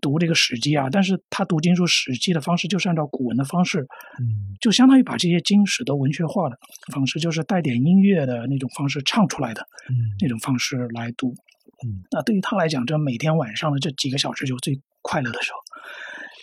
读这个史记啊，但是他读经书、史记的方式就是按照古文的方式，嗯。就相当于把这些经史都文学化的方式，就是带点音乐的那种方式唱出来的嗯。那种方式来读。嗯，那对于他来讲，这每天晚上的这几个小时就是最快乐的时候，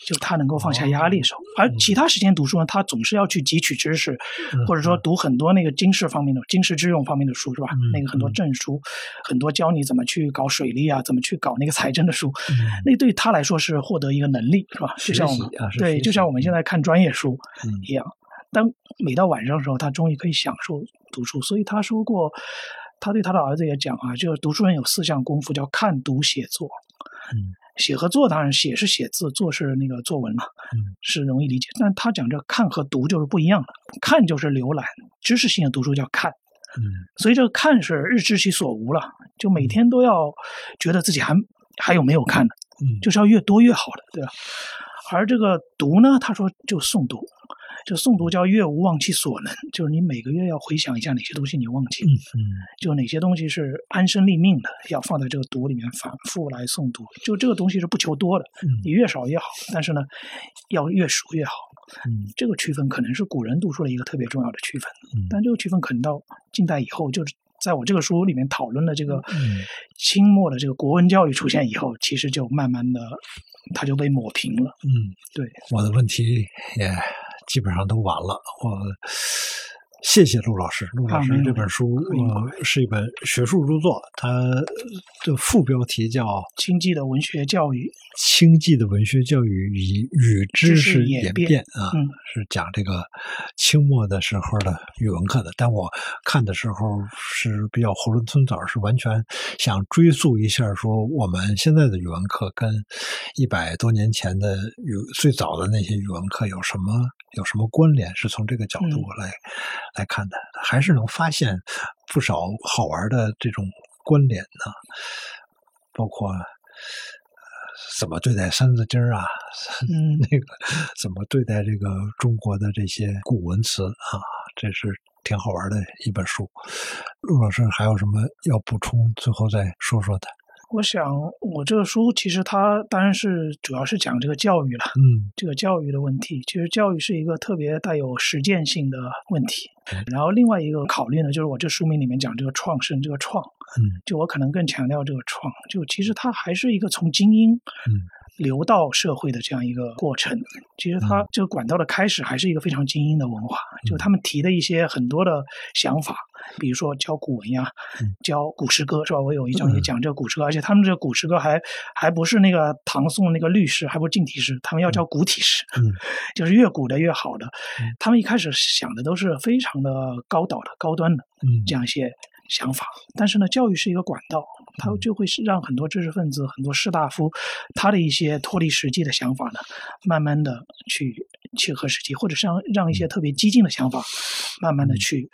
就他能够放下压力的时候。而其他时间读书呢，他总是要去汲取知识，嗯或者说读很多那个经世方面的、经世致用方面的书，是吧？嗯那个很多嗯证书，很多教你怎么去搞水利啊，怎么去搞那个财政的书。嗯那对他来说是获得一个能力，是吧？就像我们啊对，就像我们现在看专业书嗯一样。当每到晚上的时候，他终于可以享受读书。所以他说过，他对他的儿子也讲啊，就是读书人有四项功夫，叫看、读、写、作。嗯写和做当然写是写字，做是那个作文嘛，嗯 *laughs* 是容易理解。但他讲这看和读就是不一样的，看就是浏览，知识性的读书叫看。嗯所以这个看是日知其所无了，就每天都要觉得自己还还有没有看的，嗯就是要越多越好的，对吧？而这个读呢，他说就诵读，就诵读叫“月无忘其所能”，就是你每个月要回想一下哪些东西你忘记了，嗯就哪些东西是安身立命的，要放在这个读里面反复来诵读。就这个东西是不求多的，嗯你越少越好，但是呢，要越熟越好。嗯这个区分可能是古人读书的一个特别重要的区分，嗯但这个区分可能到近代以后，就是在我这个书里面讨论的这个嗯清末的这个国文教育出现以后，其实就慢慢的它就被抹平了。嗯，对，我的问题也基本上都完了。我谢谢陆老师，陆老师这本书是一本学术著作，它的副标题叫《经济的文学教育，经济的文学教育与与知识演变》啊，嗯是讲这个清末的时候的语文课的。但我看的时候是比较囫囵吞枣，是完全想追溯一下，说我们现在的语文课跟一百多年前的语最早的那些语文课有什么有什么关联？是从这个角度嗯来、看的，还是能发现不少好玩的这种关联呢，包括。呃怎么对待《三字经》啊？嗯 *laughs* 那个怎么对待这个中国的这些古文词啊？这是挺好玩的一本书。陆老师还有什么要补充？最后再说说的。我想我这个书其实它当然是主要是讲这个教育了。嗯这个教育的问题，其实教育是一个特别带有实践性的问题嗯。然后另外一个考虑呢，就是我这书名里面讲这个创生，这个创，嗯就我可能更强调这个创，就其实它还是一个从精英嗯流到社会的这样一个过程。其实它嗯这个管道的开始还是一个非常精英的文化，就他们提的一些很多的想法，比如说教古文呀嗯，教古诗歌是吧？我有一章也嗯讲这个古诗歌，而且他们这个古诗歌还还不是那个唐宋那个律诗，还不是近体诗，他们要教古体诗。嗯就是越古的越好的嗯。他们一开始想的都是非常的高导的、高端的嗯这样一些想法，但是呢，教育是一个管道，它嗯就会是让很多知识分子、很多士大夫，他的一些脱离实际的想法呢，慢慢的去切合实际，或者是让让一些特别激进的想法，慢慢的嗯去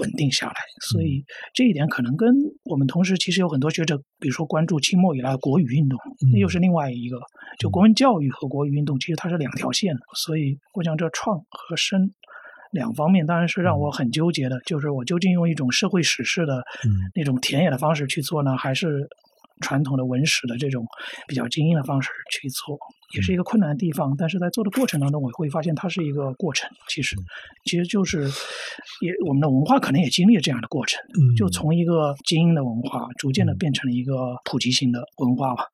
稳定下来。所以这一点可能跟我们同时其实有很多学者，比如说关注清末以来的国语运动，那又是另外一个，就国文教育和国语运动其实它是两条线的，所以我想这创和生。两方面当然是让我很纠结的，就是我究竟用一种社会史式的嗯。那种田野的方式去做呢，还是传统的文史的这种比较精英的方式去做，也是一个困难的地方。但是在做的过程当中，我会发现它是一个过程，其实其实就是也我们的文化可能也经历了这样的过程，嗯，就从一个精英的文化，逐渐的嗯。变成了一个普及性的文化吧。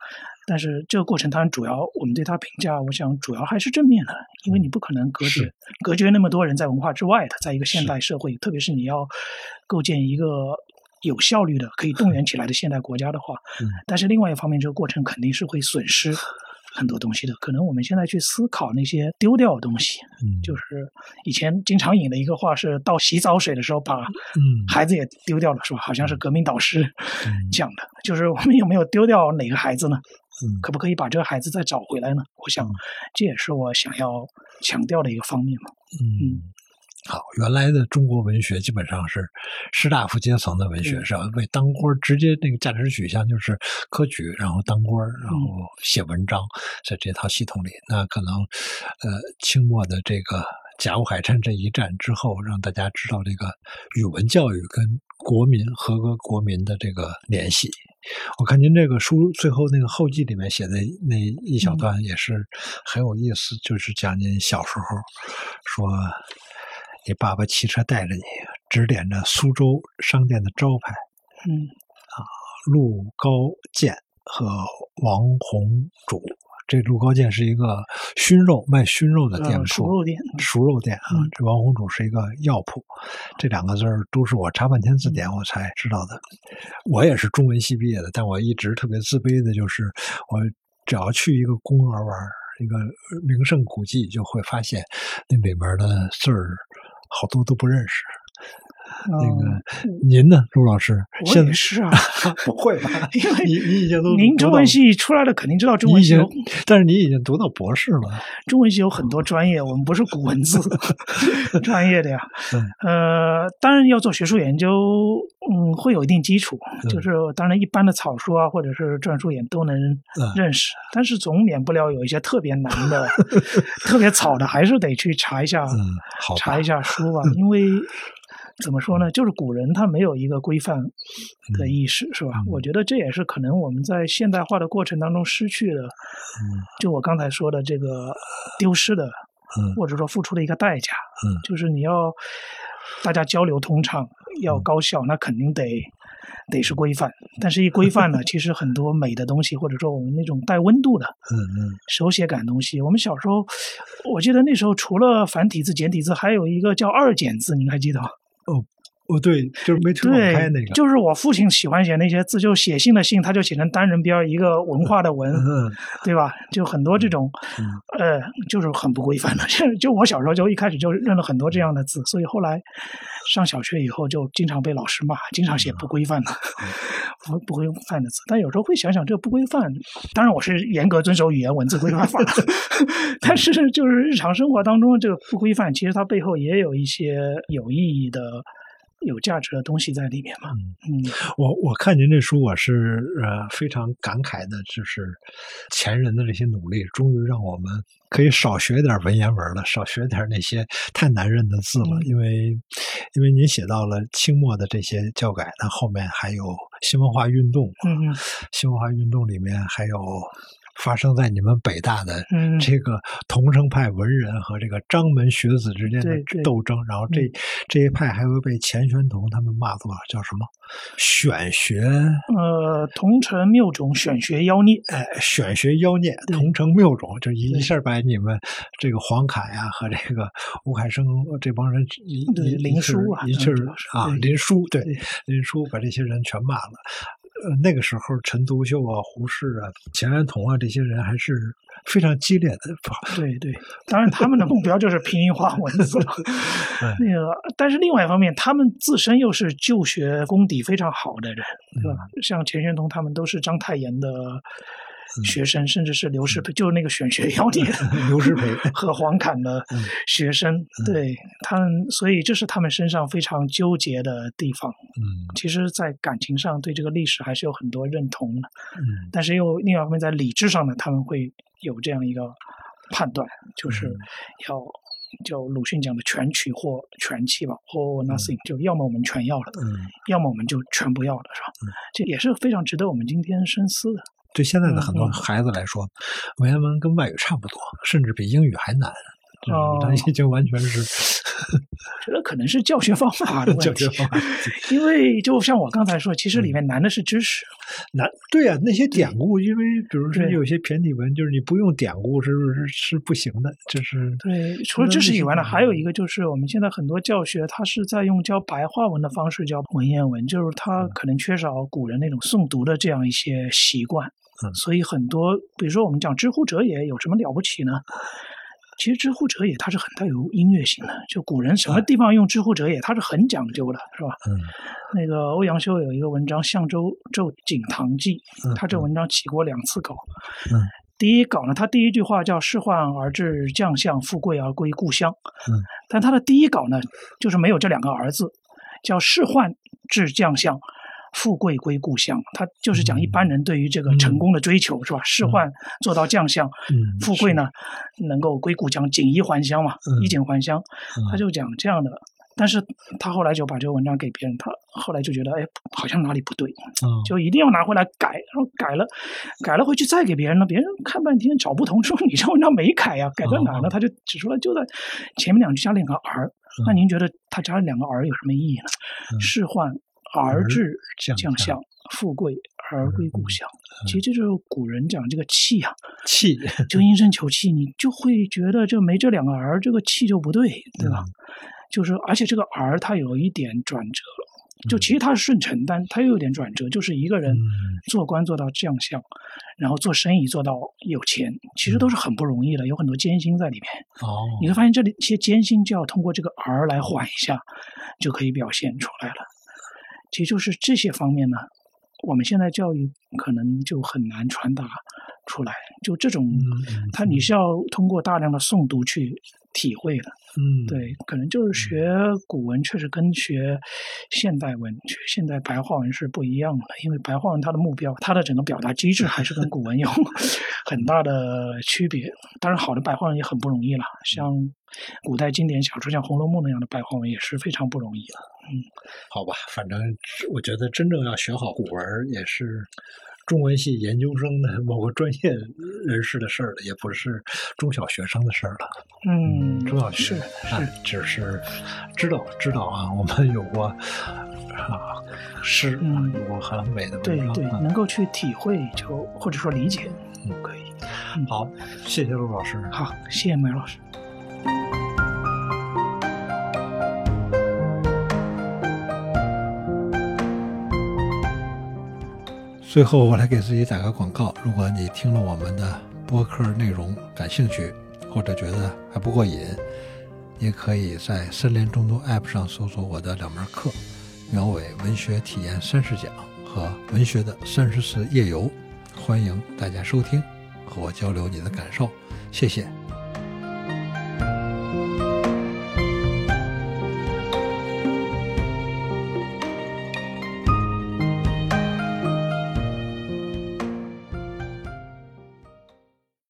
但是这个过程当然主要我们对它评价，我想主要还是正面的，因为你不可能隔绝隔绝那么多人在文化之外的，在一个现代社会，特别是你要构建一个有效率的、可以动员起来的现代国家的话，嗯但是另外一方面，这个过程肯定是会损失很多东西的。可能我们现在去思考那些丢掉的东西，嗯就是以前经常引的一个话是，倒洗澡水的时候把嗯孩子也丢掉了，是吧？好像是革命导师嗯讲的，就是我们有没有丢掉哪个孩子呢？嗯可不可以把这个孩子再找回来呢？我想嗯，这也是我想要强调的一个方面嘛。嗯。好，原来的中国文学基本上是士大夫阶层的文学，嗯是吧？为当官直接那个价值取向就是科举，然后当官，然后写文章，在这套系统里，那可能呃清末的这个甲午海战这一战之后，让大家知道这个语文教育跟国民合格国民的这个联系。我看您这个书最后那个后记里面写的那一小段也是很有意思，就是讲您小时候说，你爸爸骑车带着你，指点着苏州商店的招牌嗯啊陆高健和王红主。这陆高健是一个熏肉卖熏肉的店呃，铺，熟肉店，熟肉店啊嗯，这王红主是一个药铺，这两个字儿都是我查半天字典我才知道的。我也是中文系毕业的，但我一直特别自卑的就是，我只要去一个公园玩儿，一个名胜古迹，就会发现那里面的字儿好多都不认识。那个您呢，陆老师？我也是啊，*laughs* 不会吧？*laughs* 因为你你已经都您中文系出来的，肯定知道中文系有，但是你已经读到博士了。中文系有很多专业，我们不是古文字 *laughs* 专业的呀。呃，当然要做学术研究，嗯，会有一定基础，就是当然一般的草书啊，或者是篆书也都能认识，但是总免不了有一些特别难的、特别草的，还是得去查一下，查一下书吧，因为。怎么说呢？就是古人他没有一个规范的意识，是吧？我觉得这也是可能我们在现代化的过程当中失去的。就我刚才说的这个丢失的，或者说付出的一个代价。就是你要大家交流通畅，要高效，那肯定得得是规范。但是，一规范呢，*laughs* 其实很多美的东西，或者说我们那种带温度的，嗯嗯，手写感东西，我们小时候，我记得那时候除了繁体字、简体字，还有一个叫二简字，您还记得吗？哦，哦，对，就是没推广开那个，就是我父亲喜欢写那些字，就写信的信，他就写成单人边一个文化的文，对吧？就很多这种，呃，就是很不规范的。就 *laughs* 就我小时候就一开始就认了很多这样的字，所以后来上小学以后就经常被老师骂，经常写不规范的、不不规范的字。但有时候会想想，这个不规范，当然我是严格遵守语言文字规范法，*laughs* 但是就是日常生活当中这个不规范，其实它背后也有一些有意义的。有价值的东西在里面嘛？嗯，我我看您这书，我是呃非常感慨的，就是前人的这些努力，终于让我们可以少学点文言文了，少学点那些太难认的字了。因为因为您写到了清末的这些教改，那后面还有新文化运动，嗯嗯，新文化运动里面还有。发生在你们北大的这个桐城派文人和这个张门学子之间的斗争，然后这这一派还会被钱玄同他们骂作叫什么选学？呃，桐城谬种，选学妖孽。哎，选学妖孽，桐城谬种，就一下把你们这个黄侃呀和这个吴海生这帮人一林书啊，一气啊，林书对林书把这些人全骂了。呃，那个时候陈独秀啊、胡适啊、钱玄同啊这些人还是非常激烈的。*laughs* 对对，当然他们的目标就是拼音化文字。*laughs* 那个，但是另外一方面，他们自身又是就学功底非常好的人，对吧？像钱玄同他们都是章太炎的。学生，甚至是刘师培，就是那个选学妖孽 *laughs* 刘师培。*laughs* 和黄侃的学生，对他们，所以这是他们身上非常纠结的地方。嗯，其实，在感情上对这个历史还是有很多认同的。嗯，但是又另外一方面，在理智上呢，他们会有这样一个判断，就是要就鲁迅讲的全取或全弃吧，或 nothing，就要么我们全要了，嗯，要么我们就全不要了，是吧？嗯，这也是非常值得我们今天深思的。对现在的很多孩子来说，文言文跟外语差不多，甚至比英语还难。哦，他已经完全是，觉得可能是教学方法的 *laughs* 问题。因为就像我刚才说，其实里面难的是知识。难，对呀，那些典故，因为比如说有些骈体文，就是你不用典故是是是不行的。就是对，除了知识以外呢，还有一个就是我们现在很多教学，它是在用教白话文的方式教文言文，就是它可能缺少古人那种诵读的这样一些习惯。嗯，所以很多，比如说我们讲“知乎者也”，有什么了不起呢？其实“知乎者也”它是很带有音乐性的。就古人什么地方用“知乎者也”，它是很讲究的，是吧？嗯。那个欧阳修有一个文章《象州奏景堂记》，他这文章起过两次稿。嗯。第一稿呢，他第一句话叫“仕宦而至将相，富贵而归故乡”。嗯。但他的第一稿呢，就是没有这两个“儿”字，叫“仕宦至将相”。富贵归故乡，他就是讲一般人对于这个成功的追求，是吧？仕宦做到将相，富贵呢能够归故乡，锦衣还乡嘛，衣锦还乡。他就讲这样的，但是他后来就把这个文章给别人，他后来就觉得，哎，好像哪里不对，就一定要拿回来改，然后改了，改了回去再给别人了，别人看半天找不同，说你这文章没改呀，改在哪呢？他就指出来，就在前面两句加了两个儿。那您觉得他加了两个儿有什么意义呢？仕宦。而至将相，富贵而归故乡。其实这就是古人讲这个气啊，*laughs* 气就应声求气，你就会觉得这没这两个儿，这个气就不对，对吧？就是而且这个儿它有一点转折，就其实它是顺承，但它又有点转折，就是一个人做官做到将相，然后做生意做到有钱，其实都是很不容易的，有很多艰辛在里面。哦，你会发现这里一些艰辛就要通过这个儿来缓一下，就可以表现出来了。其实就是这些方面呢，我们现在教育可能就很难传达出来。就这种，他你是要通过大量的诵读去体会的。嗯，对，可能就是学古文，确实跟学现代文、学现代白话文是不一样的。因为白话文它的目标、它的整个表达机制还是跟古文有 *laughs* 很大的区别。当然，好的白话文也很不容易了，像古代经典小说，像《红楼梦》那样的白话文也是非常不容易的。嗯，好吧，反正我觉得真正要学好古文，也是。中文系研究生的 *laughs* 某个专业人士的事儿了，也不是中小学生的事儿了。嗯，中小学是是，只是知道知道啊，*laughs* 我们有过啊诗，有过很美的文章，对对，能够去体会就或者说理解，嗯，可以。好，谢谢陆老师。好，谢谢梅老师。最后，我来给自己打个广告。如果你听了我们的播客内容感兴趣，或者觉得还不过瘾，也可以在三联中读 App 上搜索我的两门课《苗伟文学体验三十讲》和《文学的三十次夜游》，欢迎大家收听，和我交流你的感受。谢谢。